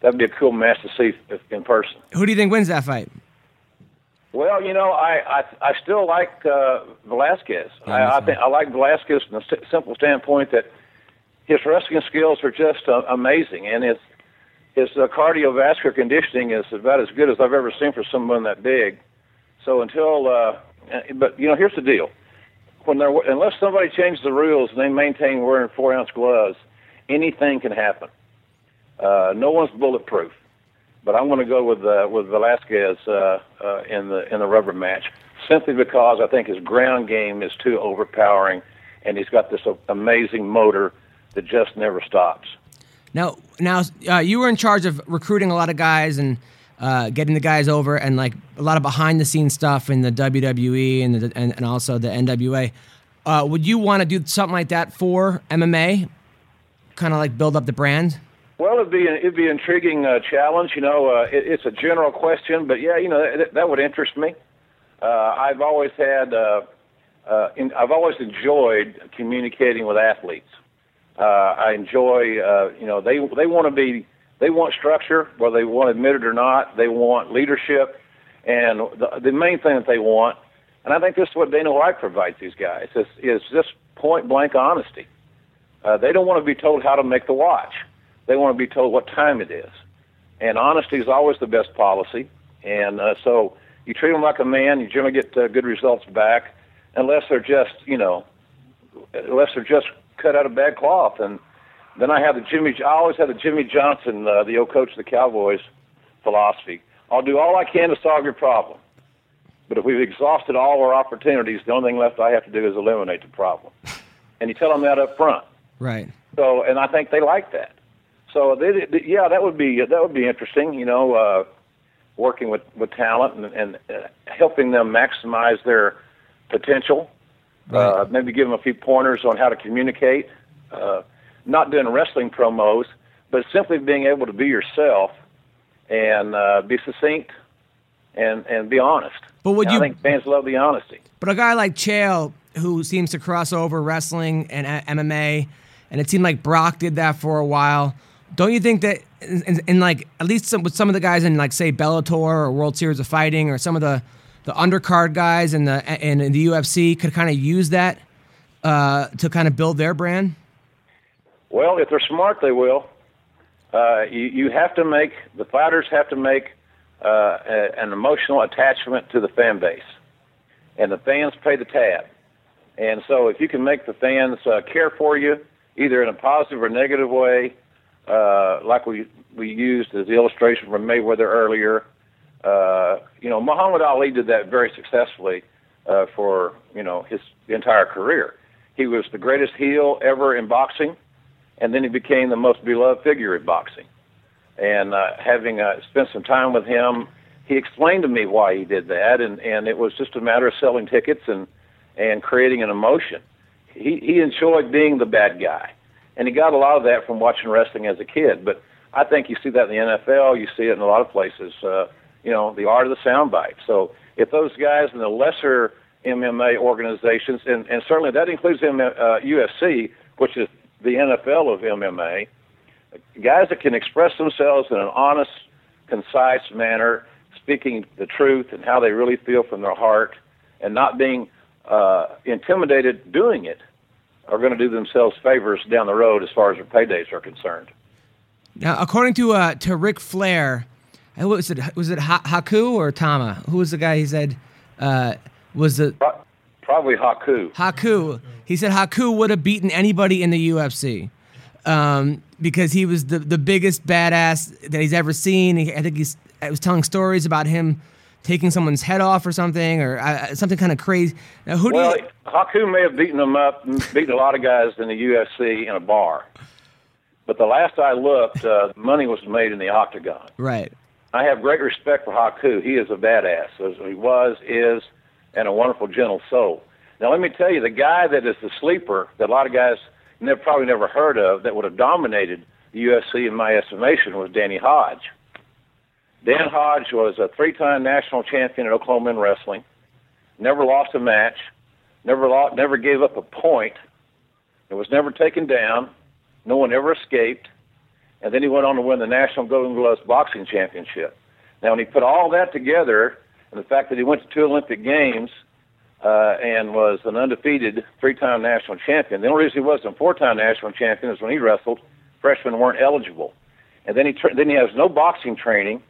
S3: that'd be a cool match to see if, in person.
S1: Who do you think wins that fight?
S3: Well, you know, I I, I still like uh, Velasquez. I, I think I like Velasquez from the simple standpoint that his wrestling skills are just uh, amazing, and his his uh, cardiovascular conditioning is about as good as I've ever seen for someone that big. So until, uh, but you know, here's the deal: when they're unless somebody changes the rules and they maintain wearing four ounce gloves, anything can happen. Uh, no one's bulletproof. But I'm going to go with uh, with Velasquez uh, uh, in the in the rubber match, simply because I think his ground game is too overpowering, and he's got this amazing motor that just never stops.
S1: Now, now uh, you were in charge of recruiting a lot of guys and uh, getting the guys over, and like a lot of behind the scenes stuff in the WWE and the, and, and also the NWA. Uh, would you want to do something like that for MMA? Kind of like build up the brand.
S3: Well, it'd be an, it'd be an intriguing uh, challenge. You know, uh, it, it's a general question, but yeah, you know that, that would interest me. Uh, I've always had, uh, uh, in, I've always enjoyed communicating with athletes. Uh, I enjoy, uh, you know, they they want to be, they want structure, whether they want to admit it or not. They want leadership, and the, the main thing that they want, and I think this is what Dana White provides these guys is is just point blank honesty. Uh, they don't want to be told how to make the watch. They want to be told what time it is. And honesty is always the best policy. And uh, so you treat them like a man, you generally get uh, good results back, unless they're just, you know, unless they're just cut out of bad cloth. And then I have the Jimmy, I always have the Jimmy Johnson, uh, the old coach of the Cowboys philosophy. I'll do all I can to solve your problem. But if we've exhausted all our opportunities, the only thing left I have to do is eliminate the problem. And you tell them that up front.
S1: Right.
S3: So, and I think they like that. So, they, they, yeah, that would be that would be interesting. You know, uh, working with with talent and, and uh, helping them maximize their potential. Uh, maybe give them a few pointers on how to communicate. Uh, not doing wrestling promos, but simply being able to be yourself and uh, be succinct and and be honest.
S1: But would
S3: And
S1: you-
S3: I think fans love the honesty.
S1: But a guy like Chael, who seems to cross over wrestling and uh, MMA, and it seemed like Brock did that for a while. Don't you think that, in like at least some, with some of the guys in like say Bellator or World Series of Fighting or some of the the undercard guys in the in, in the UFC could kind of use that uh, to kind of build their brand?
S3: Well, if they're smart, they will. Uh, you, you have to make the fighters have to make uh, a, an emotional attachment to the fan base, and the fans pay the tab. And so, if you can make the fans uh, care for you, either in a positive or negative way, uh, like we we used as the illustration from Mayweather earlier, uh, you know, Muhammad Ali did that very successfully uh, for you know his entire career. He was the greatest heel ever in boxing and then he became the most beloved figure in boxing. And uh, having uh, spent some time with him, he explained to me why he did that, and and it was just a matter of selling tickets and and creating an emotion. He he enjoyed being the bad guy, and he got a lot of that from watching wrestling as a kid. But I think you see that in the NFL, you see it in a lot of places. Uh, you know, the art of the soundbite. So if those guys in the lesser MMA organizations, and, and certainly that includes M- uh, UFC, which is the NFL of MMA, guys that can express themselves in an honest, concise manner, speaking the truth and how they really feel from their heart, and not being uh, intimidated doing it, are going to do themselves favors down the road as far as their paydays are concerned.
S1: Now, according to uh, to Ric Flair, was it was it Haku or Tama? Who was the guy he said uh, was the
S3: Probably Haku.
S1: Haku. He said Haku would have beaten anybody in the UFC um, because he was the, the biggest badass that he's ever seen. I think he's I was telling stories about him taking someone's head off or something or uh, something kind of crazy. Now, who do
S3: Well,
S1: you?
S3: Haku may have beaten him up, beaten a lot of guys in the UFC in a bar. But the last I looked, uh, money was made in the octagon.
S1: Right.
S3: I have great respect for Haku. He is a badass, as he was, is, and a wonderful, gentle soul. Now, let me tell you, the guy that is the sleeper that a lot of guys never, probably never heard of that would have dominated the UFC, in my estimation, was Danny Hodge. Dan Hodge was a three-time national champion at Oklahoma in wrestling. Never lost a match. Never lost, never gave up a point. It was never taken down. No one ever escaped. And then he went on to win the National Golden Gloves Boxing Championship. Now, when he put all that together, and the fact that he went to two Olympic Games uh, and was an undefeated three-time national champion, the only reason he wasn't a four-time national champion is when he wrestled, freshmen weren't eligible. And then he tra- then he has no boxing training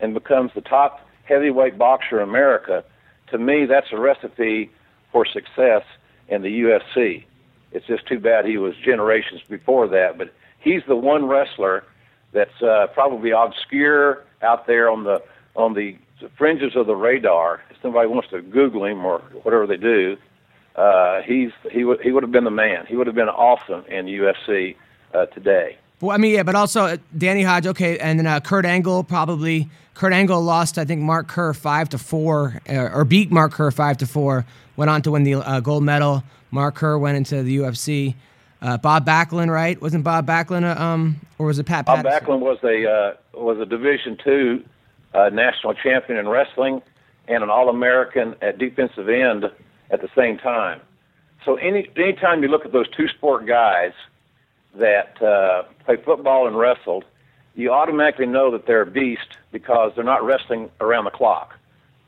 S3: and becomes the top heavyweight boxer in America. To me, that's a recipe for success in the UFC. It's just too bad he was generations before that, but he's the one wrestler that's uh, probably obscure out there on the on the fringes of the radar. If somebody wants to Google him or whatever they do, uh, he's he would he would have been the man. He would have been awesome in UFC uh, today.
S1: Well, I mean, yeah, but also uh, Danny Hodge, okay, and then uh, Kurt Angle probably. Kurt Angle lost, I think, Mark Kerr five to four, uh, or beat Mark Kerr five to four. Went on to win the uh, gold medal. Mark Kerr went into the UFC. Uh, Bob Backlund, right? Wasn't Bob Backlund, a, um, or was it Pat?
S3: Bob
S1: Patterson?
S3: Backlund was a uh, was a Division two uh, national champion in wrestling and an All American at defensive end at the same time. So any anytime you look at those two sport guys that uh, play football and wrestled, you automatically know that they're a beast because they're not wrestling around the clock.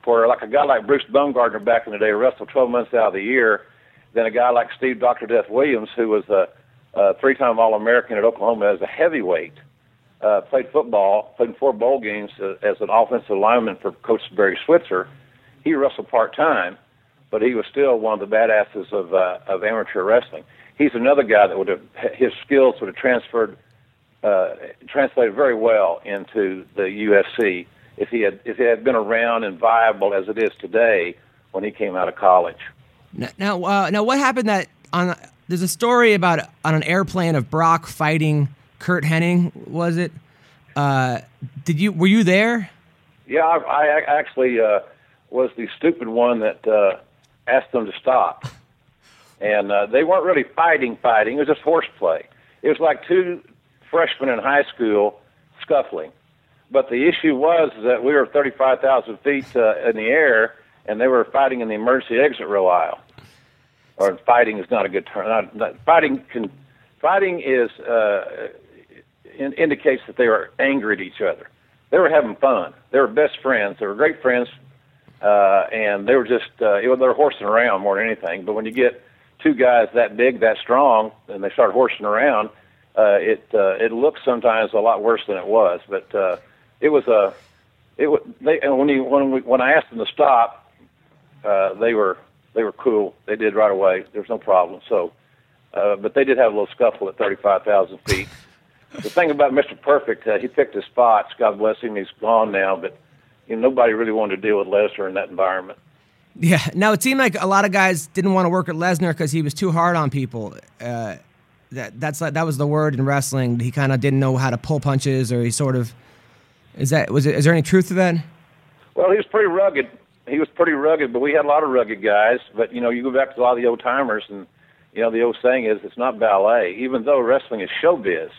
S3: For like a guy like Bruce Baumgartner back in the day, wrestled 12 months out of the year. Then a guy like Steve Dr. Death Williams, who was a, a three-time All-American at Oklahoma as a heavyweight, uh, played football, played in four bowl games uh, as an offensive lineman for Coach Barry Switzer. He wrestled part-time, but he was still one of the badasses of uh, of amateur wrestling. He's another guy that would have his skills would have transferred uh, translated very well into the UFC if he had if he had been around and viable as it is today when he came out of college.
S1: Now, now, uh, now, what happened that on? There's a story about on an airplane of Brock fighting Curt Hennig. Was it? Uh, did you were you there?
S3: Yeah, I, I actually uh, was the stupid one that uh, asked them to stop, and uh, they weren't really fighting. Fighting it was just horseplay. It was like two freshmen in high school scuffling. But the issue was that we were 35,000 feet uh, in the air, and they were fighting in the emergency exit row aisle. Or fighting is not a good term. Not, not, fighting can, fighting is uh, in, indicates that they were angry at each other. They were having fun. They were best friends. They were great friends, uh, and they were just uh, they were horsing around more than anything. But when you get two guys that big, that strong, and they start horsing around, uh, it uh, it looks sometimes a lot worse than it was. But uh, it was a it was they and when you when we, when I asked them to stop, uh, they were they were cool. They did right away. There was no problem. So, uh, but they did have a little scuffle at thirty five thousand feet. the thing about Mr. Perfect, uh, he picked his spots. God bless him. He's gone now, but you nobody really wanted to deal with Lesnar in that environment.
S1: Yeah. Now it seemed like a lot of guys didn't want to work at Lesnar because he was too hard on people. Uh, that that's like, that was the word in wrestling. He kind of didn't know how to pull punches, or he sort of is that was it? Is there any truth to that?
S3: Well, he was pretty rugged. He was pretty rugged, but we had a lot of rugged guys. But you know, you go back to a lot of the old timers, and you know, the old saying is, "It's not ballet." Even though wrestling is showbiz,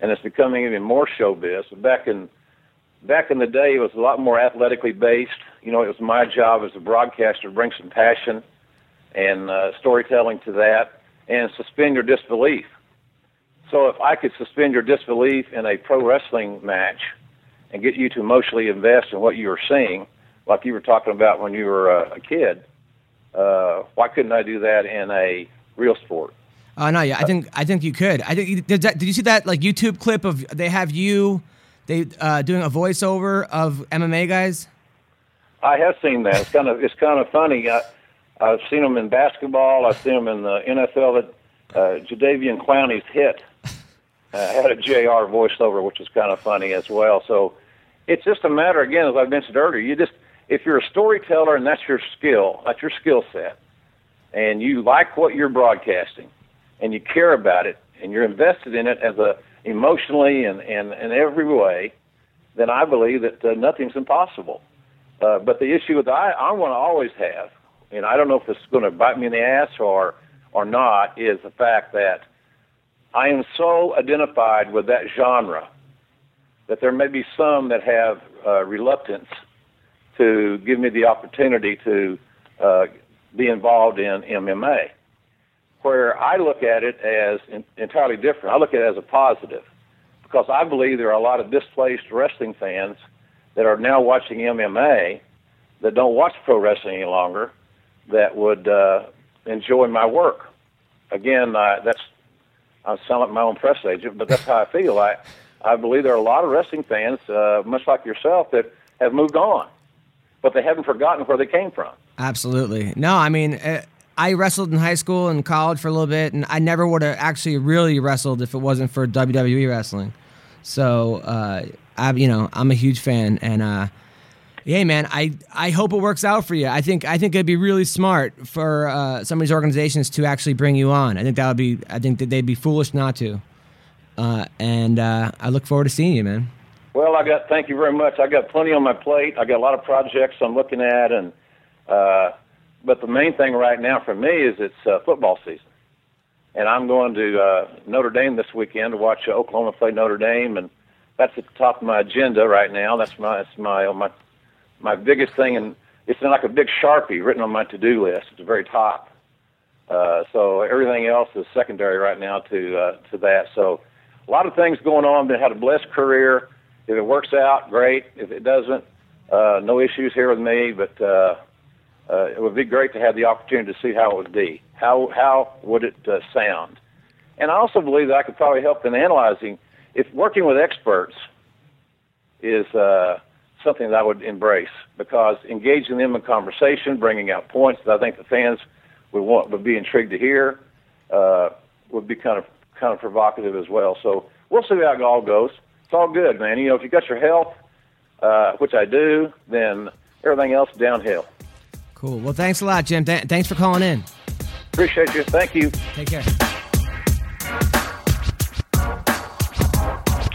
S3: and it's becoming even more showbiz. But back in back in the day, it was a lot more athletically based. You know, it was my job as a broadcaster to bring some passion and uh, storytelling to that, and suspend your disbelief. So if I could suspend your disbelief in a pro wrestling match and get you to emotionally invest in what you were seeing, like you were talking about when you were uh, a kid, uh, why couldn't I do that in a real sport?
S1: Uh, no, yeah, I think I think you could. I think did, that, did you see that like YouTube clip of they have you they uh, doing a voiceover of MMA guys?
S3: I have seen that. It's kind of it's kind of funny. I, I've seen them in basketball. I've seen them in the NFL. That uh, Jadeveon Clowney's hit uh, had a JR voiceover, which is kind of funny as well. So it's just a matter, again, as I mentioned earlier. You just if you're a storyteller and that's your skill, that's your skill set, and you like what you're broadcasting, and you care about it, and you're invested in it as a emotionally and and in every way, then I believe that uh, nothing's impossible. Uh, but the issue that I, I want to always have, and I don't know if it's going to bite me in the ass or or not, is the fact that I am so identified with that genre that there may be some that have uh, reluctance to give me the opportunity to uh, be involved in MMA. Where I look at it as in, entirely different. I look at it as a positive because I believe there are a lot of displaced wrestling fans that are now watching MMA that don't watch pro wrestling any longer that would uh, enjoy my work. Again, uh, that's I sound like my own press agent, but that's how I feel. I I believe there are a lot of wrestling fans, uh, much like yourself, that have moved on, but they haven't forgotten where they came from.
S1: Absolutely. No, I mean, uh, I wrestled in high school and college for a little bit, and I never would have actually really wrestled if it wasn't for WWE wrestling. So, uh, I, you know, I'm a huge fan, and uh, man, I, I hope it works out for you. I think I think it'd be really smart for uh, some of these organizations to actually bring you on. I think that would be. I think that they'd be foolish not to. Uh, and uh, I look forward to seeing you, man.
S3: Well, I got. Thank you very much. I got plenty on my plate. I got a lot of projects I'm looking at, and uh, but the main thing right now for me is it's uh, football season, and I'm going to uh, Notre Dame this weekend to watch uh, Oklahoma play Notre Dame, and that's at the top of my agenda right now. That's my that's my my my biggest thing, and it's like a big sharpie written on my to-do list. It's the very top. Uh, so everything else is secondary right now to uh, to that. So a lot of things going on. Been had a blessed career. If it works out, great. If it doesn't, uh, no issues here with me. But uh, uh, it would be great to have the opportunity to see how it would be. How how would it uh, sound? And I also believe that I could probably help in analyzing if working with experts is uh, something that I would embrace because engaging them in conversation, bringing out points that I think the fans would want would be intrigued to hear, uh, would be kind of kind of provocative as well. So we'll see how it all goes. It's all good, man. You know, if you got your health, uh, which I do, then everything else downhill.
S1: Cool. Well, thanks a lot, Jim. Th- thanks for calling in.
S3: Appreciate you. Thank you.
S1: Take care.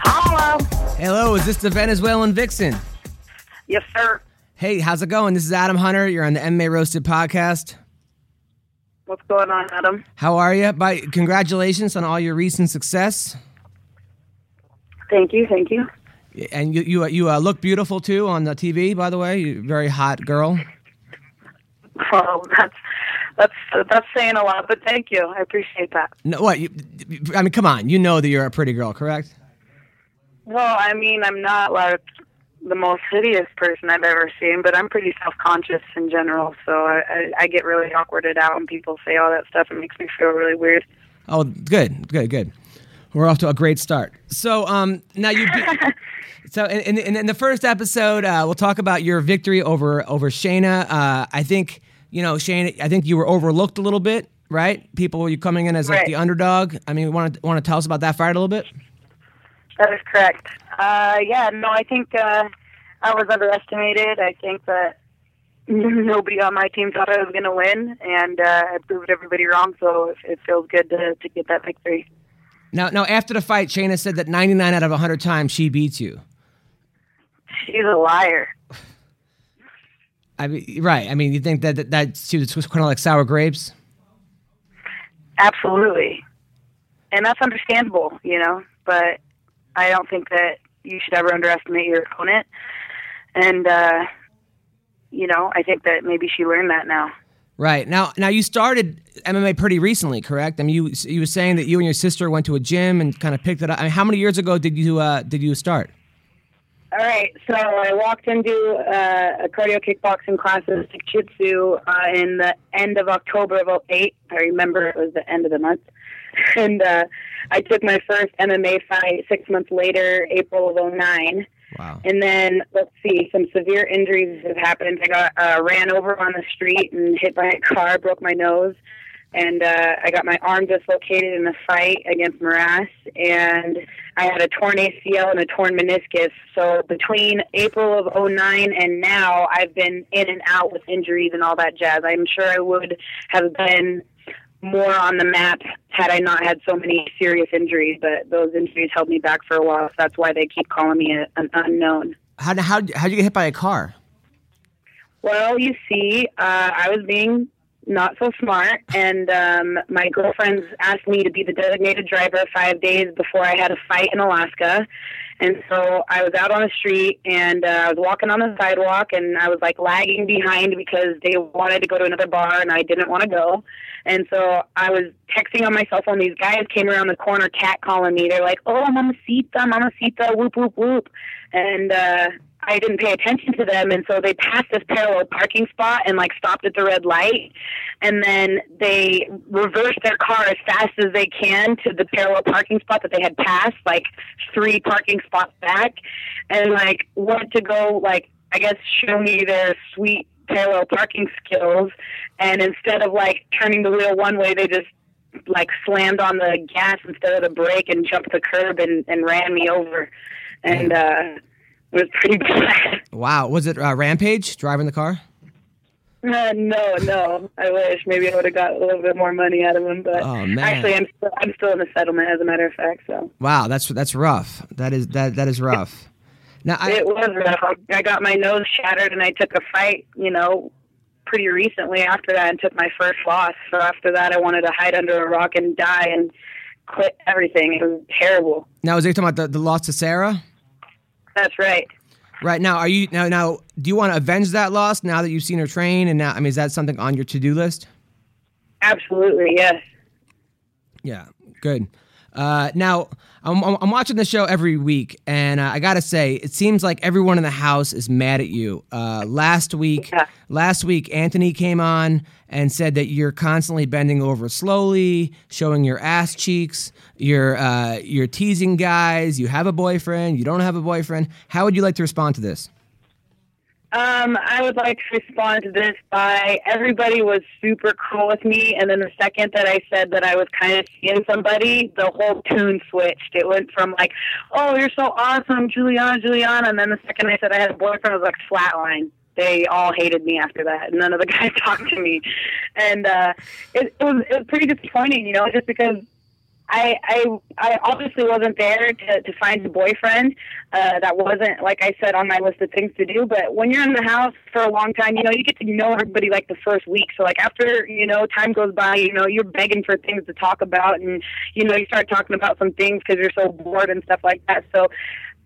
S4: Hello.
S1: Hello, is this the Venezuelan Vixen?
S4: Yes, sir.
S1: Hey, how's it going? This is Adam Hunter. You're on the MMA Roasted podcast.
S4: What's going on, Adam?
S1: How are you? By congratulations on all your recent success.
S4: Thank you. Thank you.
S1: And you you, you uh, look beautiful too on the TV. By the way, You're a very hot girl.
S4: Well, that's that's that's saying a lot, but thank you. I appreciate that.
S1: No, what? You, I mean, come on. You know that you're a pretty girl, correct?
S4: Well, I mean, I'm not like the most hideous person I've ever seen, but I'm pretty self-conscious in general. So I, I, I get really awkwarded out when people say all that stuff. It makes me feel really weird.
S1: Oh, good, good, good. We're off to a great start. So, um, now you. Be- so, in, in, in the first episode, uh, we'll talk about your victory over over Shayna. Uh, I think you know Shane, I think you were overlooked a little bit, right? People, were you coming in as like
S4: Right.
S1: the underdog. I mean, want to want to tell us about that fight a little bit?
S4: That is correct. Uh, yeah, no, I think uh, I was underestimated. I think that nobody on my team thought I was going to win, and uh, I proved everybody wrong. So it, it feels good to, to get that victory.
S1: Now, now after the fight, Shayna said that 99 out of 100 times she beats you.
S4: She's a liar.
S1: I mean, right? I mean, you think that that, that was kind of like sour grapes?
S4: Absolutely. And that's understandable, you know, but I don't think that you should ever underestimate your opponent. And, uh, you know, I think that maybe she learned that now.
S1: Right now, now you started MMA pretty recently, correct? I mean, you you were saying that you and your sister went to a gym and kind of picked it up. I mean, how many years ago did you uh, did you start?
S4: All right, so I walked into uh, a cardio kickboxing class at Jiu-Jitsu uh, in the end of October of 08. I remember it was the end of the month. And uh, I took my first MMA fight six months later, April of 09.
S1: Wow.
S4: And then let's see, some severe injuries have happened. I got uh, ran over on the street and hit by a car, broke my nose, and uh, I got my arm dislocated in a fight against Moras, and I had a torn ACL and a torn meniscus. So between April of '09 and now, I've been in and out with injuries and all that jazz. I'm sure I would have been more on the map had I not had so many serious injuries, but those injuries held me back for a while. So that's why they keep calling me a, an unknown.
S1: How how how'd you get hit by a car?
S4: Well, you see, uh, I was being not so smart, and um, my girlfriends asked me to be the designated driver five days before I had a fight in Alaska. And so I was out on the street and uh, I was walking on the sidewalk and I was like lagging behind because they wanted to go to another bar and I didn't want to go. And so I was texting on my cell phone. These guys came around the corner cat calling me. They're like, oh, Mamacita, Mamacita, whoop, whoop, whoop. And uh, I didn't pay attention to them, and so they passed this parallel parking spot and like stopped at the red light, and then they reversed their car as fast as they can to the parallel parking spot that they had passed, like three parking spots back, and like went to go like I guess show me their sweet parallel parking skills, and instead of like turning the wheel one way, they just like slammed on the gas instead of the brake and jumped the curb and, and ran me over, and. uh it was pretty bad.
S1: Wow. Was it uh, Rampage driving the car?
S4: Uh, no, no. I wish maybe I would have got a little bit more money out of him, but
S1: Oh, man.
S4: actually, I'm still, I'm still in the settlement, as a matter of fact. So
S1: Wow, that's that's rough. That is that that is rough. Now I
S4: it was rough. I got my nose shattered, and I took a fight. You know, pretty recently after that, and took my first loss. So after that, I wanted to hide under a rock and die and quit everything. It was terrible.
S1: now is they talking about the, the loss to Sarah?
S4: That's right.
S1: Right now, are you now now? Do you want to avenge that loss now that you've seen her train? And now, I mean, is that something on your to do list?
S4: Absolutely, yes.
S1: Yeah, good. Uh, now, I'm, I'm watching the show every week, and uh, I gotta say, it seems like everyone in the house is mad at you. Uh, last week,
S4: Yeah.
S1: last week, Anthony came on and said that you're constantly bending over slowly, showing your ass cheeks. You're uh, you're teasing guys. You have a boyfriend. You don't have a boyfriend. How would you like to respond to this?
S4: Um, I would like to respond to this by everybody was super cool with me, and then the second that I said that I was kind of seeing somebody, the whole tune switched. It went from like, "Oh, you're so awesome, Julianna, Julianna," and then the second I said I had a boyfriend, it was like flatline. They all hated me after that. None of the guys talked to me, and uh, it, it was it was pretty disappointing, you know, just because I, I I obviously wasn't there to, to find a boyfriend. Uh, that wasn't like I said on my list of things to do. But when you're in the house for a long time, you know you get to know everybody like the first week. So like after you know time goes by, you know you're begging for things to talk about, and you know you start talking about some things because you're so bored and stuff like that. So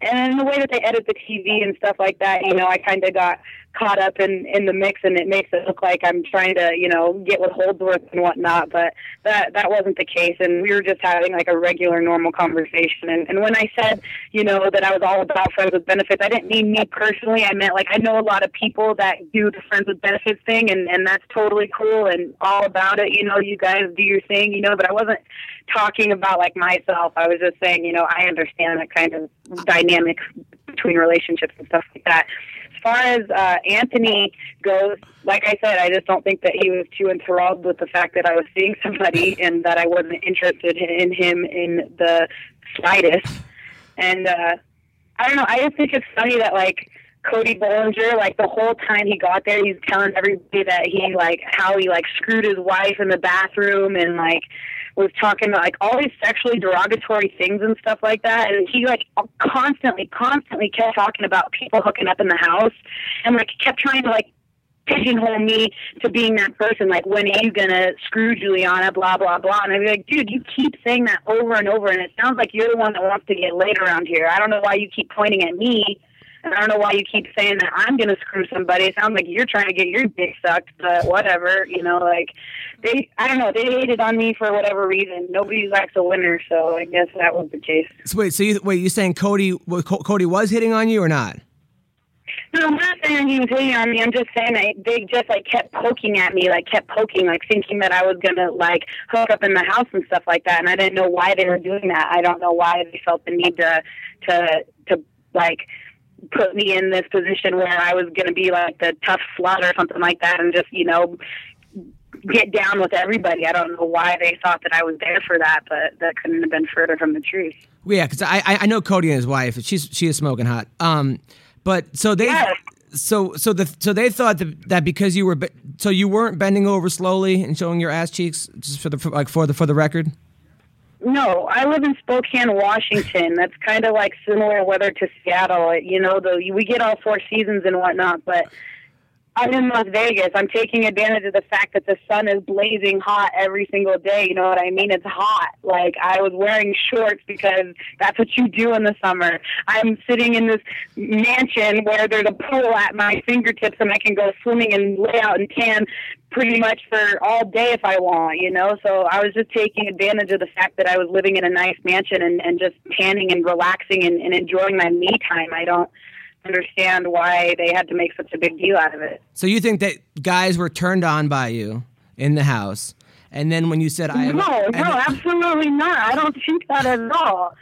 S4: and the way that they edit the TV and stuff like that, you know, I kind of got caught up in in the mix, and it makes it look like I'm trying to, you know, get with Holdsworth and whatnot. But that that wasn't the case, and we were just having like a regular, normal conversation. And and when I said, you know, that I was all about friends with benefits, I didn't mean me personally. I meant like I know a lot of people that do the friends with benefits thing, and and that's totally cool and all about it. You know, you guys do your thing, you know, but I wasn't talking about like myself. I was just saying, you know, I understand that kind of dynamic between relationships and stuff like that. As far as uh, Anthony goes, like I said, I just don't think that he was too enthralled with the fact that I was seeing somebody and that I wasn't interested in him in the slightest. And uh, I don't know. I just think it's funny that like Cody Bollinger, like the whole time he got there, he's telling everybody that he like how he like screwed his wife in the bathroom and like was talking about like all these sexually derogatory things and stuff like that. And he like constantly, constantly kept talking about people hooking up in the house and like kept trying to like pigeonhole me to being that person. Like, when are you gonna screw Julianna? Blah blah blah. And I'd be like, dude, you keep saying that over and over, and it sounds like you're the one that wants to get laid around here. I don't know why you keep pointing at me. And I don't know why you keep saying that I'm gonna screw somebody. It sounds like you're trying to get your dick sucked, but whatever, you know. Like they, I don't know, they hated on me for whatever reason. Nobody likes a winner, so I guess that was the case.
S1: So wait, so you wait, you saying Cody Cody was hitting on you or not?
S4: No, I'm not saying he was hitting on me. I'm just saying that they just like kept poking at me, like kept poking, like thinking that I was gonna like hook up in the house and stuff like that. And I didn't know why they were doing that. I don't know why they felt the need to to to like put me in this position where I was going to be like the tough slut or something like that, and just you know get down with everybody. I don't know why they thought that I was there for that, but that couldn't have been further from the truth.
S1: Yeah, because I I know Cody and his wife. She's she is smoking hot. Um, but so they.
S4: Yes.
S1: So so the so they thought that, that because you were be- so you weren't bending over slowly and showing your ass cheeks just for the for, like for the for the record.
S4: No, I live in Spokane, Washington. That's kind of like similar weather to Seattle. You know, though we get all four seasons and whatnot, but I'm in Las Vegas. I'm taking advantage of the fact that the sun is blazing hot every single day. You know what I mean? It's hot. Like I was wearing shorts because that's what you do in the summer. I'm sitting in this mansion where there's a pool at my fingertips and I can go swimming and lay out and tan pretty much for all day if I want, you know? So I was just taking advantage of the fact that I was living in a nice mansion and, and just tanning and relaxing and, and enjoying my me time. I don't understand why they had to make such a big deal out of it.
S1: So you think that guys were turned on by you in the house, and then when you said I have,
S4: No, no, absolutely not. I don't think that at all.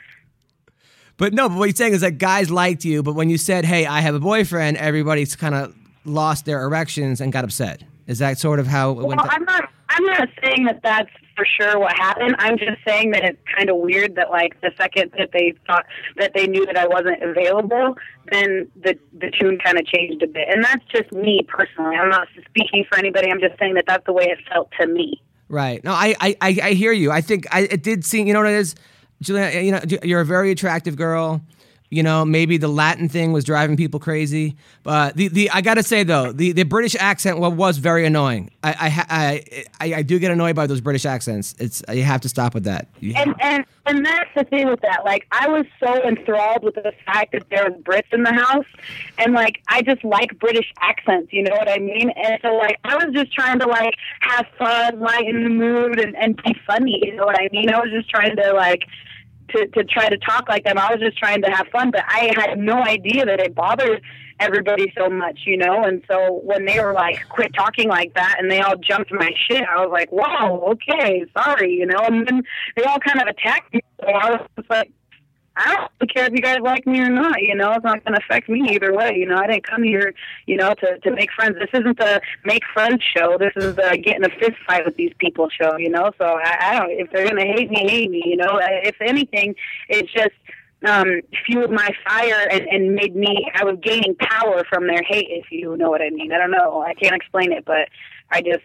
S1: but no, but what you're saying is that guys liked you, but when you said, "Hey, I have a boyfriend," everybody's kind of lost their erections and got upset. Is that sort of how it went?
S4: Well,
S1: down?
S4: I'm not. I'm not saying that that's for sure what happened. I'm just saying that it's kind of weird that like the second that they thought that they knew that I wasn't available, then the the tune kind of changed a bit. And that's just me personally. I'm not speaking for anybody. I'm just saying that that's the way it felt to me.
S1: Right. No, I, I, I hear you. I think I it did seem. You know what it is, Julia. You know, you're a very attractive girl. You know, maybe the Latin thing was driving people crazy. But the, the I gotta say though, the, the British accent was, very annoying. I I, I I do get annoyed by those British accents. It's you have to stop with that. You-
S4: And and and that's the thing with that. Like I was so enthralled with the fact that there was Brits in the house, and like I just like British accents. You know what I mean? And so like I was just trying to like have fun, lighten the mood, and and be funny. You know what I mean? I was just trying to like. To, to try to talk like them. I was just trying to have fun, but I had no idea that it bothered everybody so much, you know? And so when they were like, quit talking like that, and they all jumped my shit, I was like, wow, okay, sorry, you know? And then they all kind of attacked me. So I was like, I don't care if you guys like me or not, you know? It's not going to affect me either way, you know? I didn't come here, you know, to, to make friends. This isn't the make friends show. This is the getting a fist fight with these people show, you know? So I, I don't, if they're going to hate me, hate me, you know? If anything, it's just, um, fueled my fire and, and made me, I was gaining power from their hate, if you know what I mean. I don't know. I can't explain it, but I just,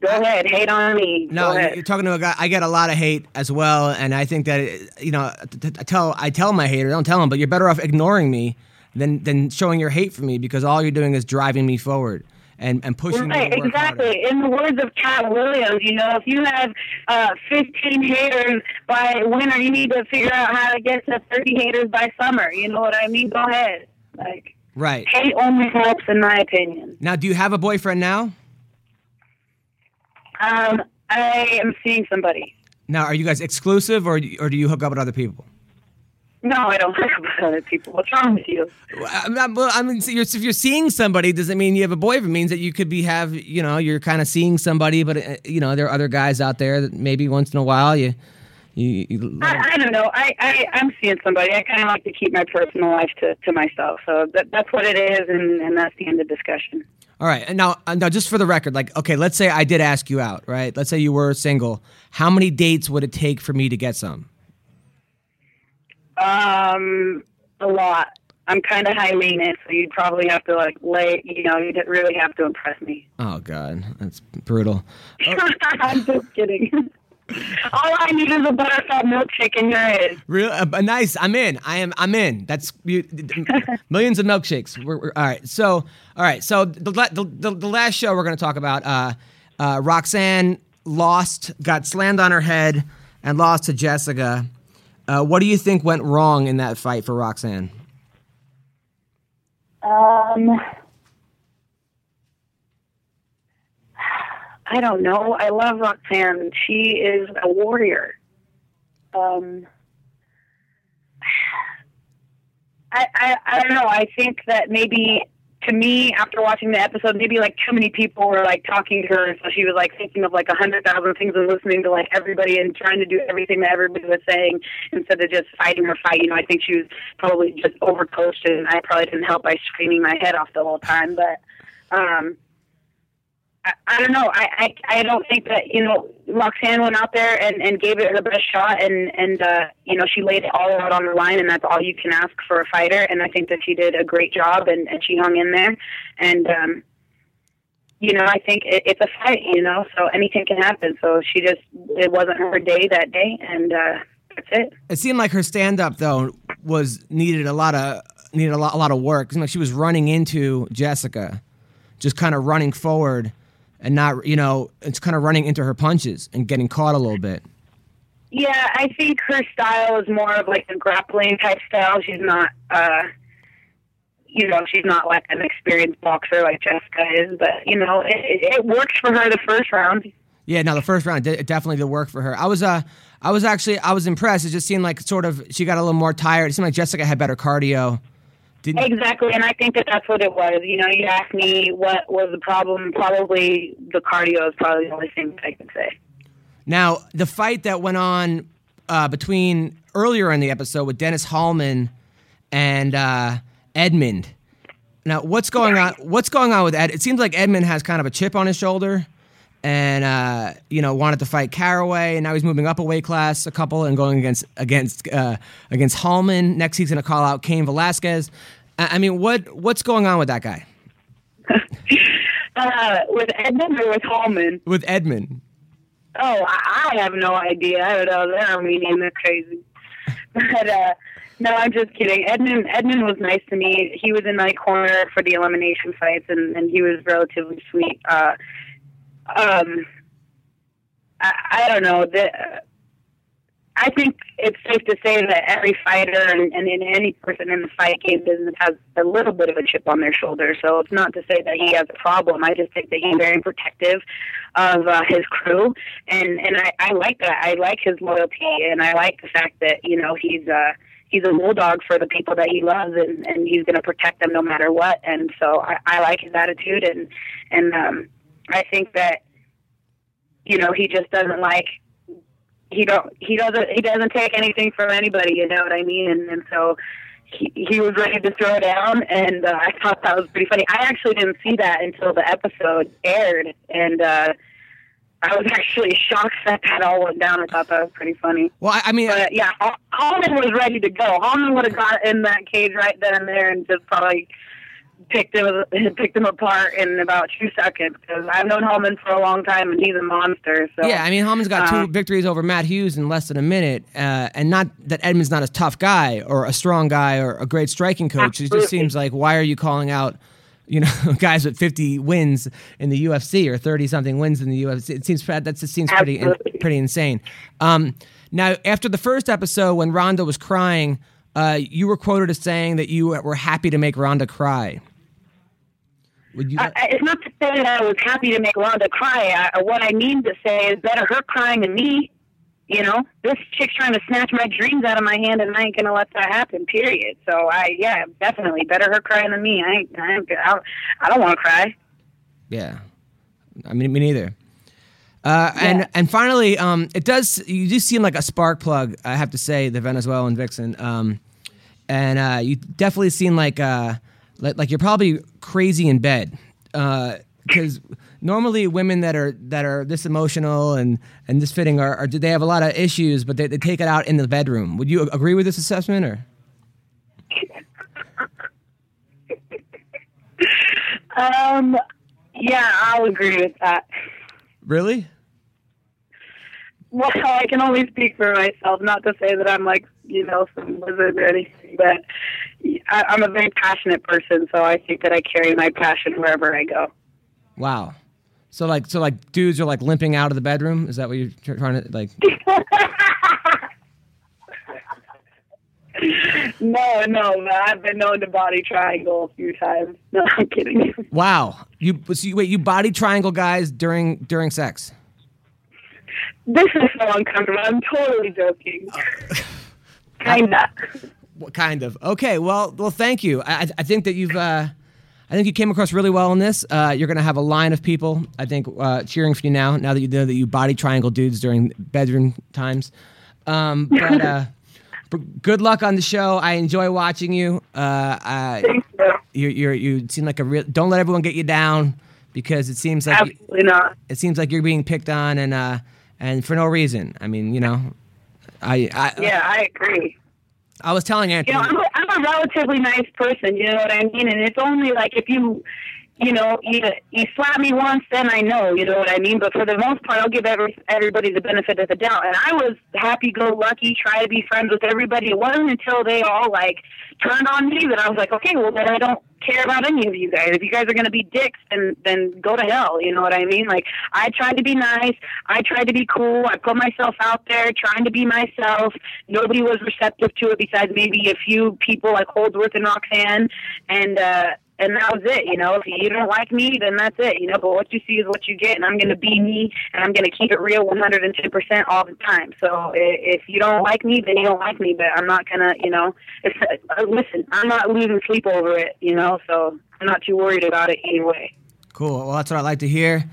S4: go ahead, hate on me.
S1: No, you're talking to a guy. I get a lot of hate as well, and I think that you know, I tell I tell my hater, don't tell them, but you're better off ignoring me than than showing your hate for me because all you're doing is driving me forward and and pushing
S4: Right,
S1: me to harder.
S4: exactly. In the words of Katt Williams, you know, if you have uh, 15 haters by winter, you need to figure out how to get to 30 haters by summer. You know what I mean? Go ahead. Like,
S1: Right
S4: hate only helps, in my opinion.
S1: now, do you have a boyfriend now?
S4: Um, I am seeing somebody.
S1: Now, are you guys exclusive, or or do you hook up with other people?
S4: No, I don't hook up with other people. What's wrong with you?
S1: I'm not, well, I mean, so you're, if you're seeing somebody, doesn't mean you have a boyfriend. It means that you could be have, you know, you're kind of seeing somebody, but uh, you know, there are other guys out there that maybe once in a while you, you, you
S4: I, I don't know. I, I I'm seeing somebody. I kind of like to keep my personal life to, to myself. So that that's what it is, and, and that's the end of discussion.
S1: All right, and now, uh, now, just for the record, like, okay, let's say I did ask you out, right? Let's say you were single. How many dates would it take for me to get some?
S4: Um, a lot. I'm kind of high maintenance, so you'd probably have to like lay. You know, you'd really have to impress me.
S1: Oh God, that's brutal.
S4: I'm just kidding. All I need is a buttercup milkshake in your head.
S1: Real uh, uh, nice. I'm in. I am. I'm in. That's you, millions of milkshakes. We're, we're, all right. So all right. So the the, the, the last show we're going to talk about. Uh, uh, Roxanne lost, got slammed on her head, and lost to Jessica. Uh, what do you think went wrong in that fight for Roxanne?
S4: Um, I don't know. I love Roxanne. She is a warrior. Um, I, I I don't know. I think that maybe to me, after watching the episode, maybe like too many people were like talking to her, so she was like thinking of like a hundred thousand things and listening to like everybody and trying to do everything that everybody was saying instead of just fighting her fight. You know, I think she was probably just overcoached, and I probably didn't help by screaming my head off the whole time. But um, I, I don't know. I, I I don't think that you know Roxanne went out there and and gave it her best shot, and and uh, you know she laid it all out on the line, and that's all you can ask for a fighter. And I think that she did a great job, and and she hung in there, and um, you know I think it, it's a fight, you know, so anything can happen. So she just it wasn't her day that day, and uh, that's it.
S1: It seemed like her stand up though was needed a lot of needed a lot a lot of work. It like she was running into Jessica, just kind of running forward and not you know it's kind of running into her punches and getting caught a little bit.
S4: Yeah, I think her style is more of like a grappling type style. She's not, uh, you know, she's not like an experienced boxer like Jessica is. But you know, it, it, worked for her the first round.
S1: Yeah, no, the first round it definitely did work for her. I was uh I was actually I was impressed. It just seemed like sort of she got a little more tired. It seemed like Jessica had better cardio. Didn't
S4: Exactly, and I think that that's what it was. You know, you asked me what was the problem. Probably the cardio is probably the only thing I can say.
S1: Now, the fight that went on uh, between earlier in the episode with Dennis Hallman and uh, Edmund. Now, what's going on? What's going on with Ed? It seems like Edmund has kind of a chip on his shoulder, and uh, you know wanted to fight Caraway, and now he's moving up a weight class, a couple, and going against against uh, against Hallman. Next, he's going to call out Cain Velasquez. I I mean, what what's going on with that guy?
S4: Uh, with Edmund or with Hallman?
S1: With Edmund?
S4: Oh, I, I have no idea. I don't know. They're mean. They're crazy. But uh, no, I'm just kidding. Edmund Edmund was nice to me. He was in my corner for the elimination fights, and, and he was relatively sweet. Uh, um, I, I don't know. The, I think it's safe to say that every fighter and, and any person in the fight game business has a little bit of a chip on their shoulder. So it's not to say that he has a problem. I just think that he's very protective of uh, his crew, and and I, I like that. I like his loyalty, and I like the fact that you know he's uh he's a bulldog for the people that he loves, and and he's going to protect them no matter what. And so I, I like his attitude, and and um, I think that you know he just doesn't like he don't he doesn't he doesn't take anything from anybody you know what i mean? And, and so he, he was ready to throw down and uh, i thought that was pretty funny. I actually didn't see that until the episode aired and uh i was actually shocked that that all went down. I thought that was pretty funny.
S1: Well, I, I mean,
S4: but yeah Hall- Hallman was ready to go. Hallman would have got in that cage right then and there and just probably picked him picked him apart in about two seconds because I've known Hallman for a long time and he's a monster. So
S1: Yeah, I mean, Hallman's got two
S4: Uh,
S1: victories over Matt Hughes in less than a minute, uh, and not that Edmund's not a tough guy or a strong guy or a great striking coach. It just seems like why are you calling out, you know, guys with 50 wins in the UFC or 30 something wins in the UFC? It seems that just seems pretty
S4: Absolutely.
S1: pretty insane. Um, now, after the first episode, when Ronda was crying, uh, you were quoted as saying that you were happy to make Ronda cry. Would you?
S4: I, I- it's not to say that I was happy to make Ronda cry. I, what I mean to say is better her crying than me. You know, this chick's trying to snatch my dreams out of my hand, and I ain't gonna let that happen. Period. So I, yeah, definitely better her crying than me. I, ain't, I, ain't, I, I don't want to cry.
S1: Yeah, I mean, me neither. Uh, and and finally, um, it does. You do seem like a spark plug. I have to say, the Venezuelan vixen. Um, and uh, you definitely seem like uh, like, like you're probably crazy in bed. Because normally women that are that are this emotional and and this fitting are, are they have a lot of issues, but they, they take it out in the bedroom. Would you agree with this assessment or?
S4: Um, yeah, I'll agree with that.
S1: Really?
S4: Well, I can only speak for myself. Not to say that I'm like you know some wizard or anything, but I, I'm a very passionate person, so I think that I carry my passion wherever I go.
S1: Wow. So like so like dudes are like limping out of the bedroom. Is that what you're tr- trying to like?
S4: No, no, I've been known to body triangle a few times. No, I'm kidding.
S1: Wow. You so you, wait. You body triangle guys during during sex.
S4: This is so uncomfortable. I'm totally joking. Kinda.
S1: What kind of? Okay. Well, well. Thank you. I I- think that you've uh, I think you came across really well in this. Uh, you're going to have a line of people, I think, uh, cheering for you now. Now that you know that you body triangle dudes during bedroom times. Um, but uh, but good luck on the show. I enjoy watching you. Uh, I,
S4: you.
S1: you you're, you seem like a real. Don't let everyone get you down because it seems like
S4: Absolutely not.
S1: it seems like you're being picked on and uh, and for no reason. I mean, you know, I I,
S4: Yeah, I agree.
S1: I was telling
S4: You know, I'm a, I'm a relatively nice person. You know what I mean? And it's only like if you, you know, you you slap me once, then I know. You know what I mean? But for the most part, I'll give every everybody the benefit of the doubt. And I was happy-go-lucky, try to be friends with everybody. It wasn't until they all like turned on me that I was like, okay, well then I don't care about any of you guys. If you guys are gonna be dicks, then then go to hell. You know what I mean? Like I tried to be nice. I tried to be cool. I put myself out there, trying to be myself. Nobody was receptive to it besides maybe a few people like Holdsworth and Roxanne, and uh, and that was it. You know, if you don't like me, then that's it. You know, but what you see is what you get, and I'm gonna be me, and I'm gonna keep it real, 110 percent all the time. So if you don't like me, then you don't like me. But I'm not gonna, you know, if, uh, listen, I'm not losing sleep over it. You know, so I'm not too worried about it anyway.
S1: Cool. Well, that's what I like to hear.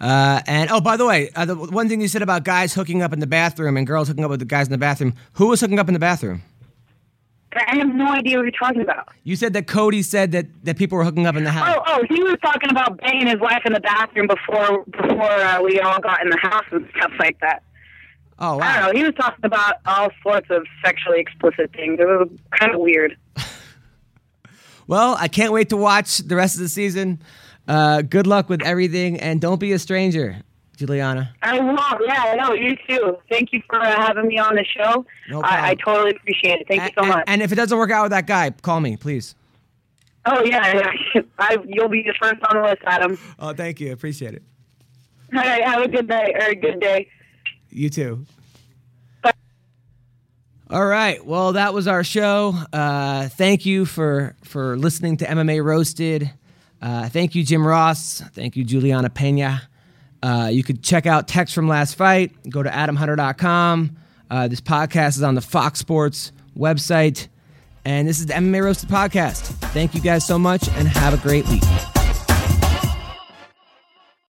S1: Uh, and oh, by the way, uh, the one thing you said about guys hooking up in the bathroom and girls hooking up with the guys in the bathroom. Who was hooking up in the bathroom?
S4: I have no idea what you're talking about.
S1: You said that Cody said that, that people were hooking up in the house.
S4: Oh, oh, he was talking about banging his wife in the bathroom before before uh, we all got in the house and stuff like that.
S1: Oh, wow.
S4: I don't know. He was talking about all sorts of sexually explicit things. It was kind of weird.
S1: Well, I can't wait to watch the rest of the season. Uh, good luck with everything, and don't be a stranger, Julianna.
S4: I won't. Yeah, I know. You too. Thank you for uh, having me on the show.
S1: No problem.
S4: I, I totally appreciate it. Thank you so
S1: and,
S4: much.
S1: and if it doesn't work out with that guy, call me, please.
S4: oh yeah, I, you'll be the first on the list, Adam.
S1: Oh, thank you. Appreciate it.
S4: All right. Have a good night or a good day.
S1: You too.
S4: Bye.
S1: All right. Well, that was our show. Uh, thank you for for listening to MMA Roasted. Uh, thank you, Jim Ross. Thank you, Julianna Pena. Uh, you could check out Text from Last Fight. Go to adamhunter.com. Uh, this podcast is on the Fox Sports website. And this is the MMA Roasted podcast. Thank you guys so much and have a great week.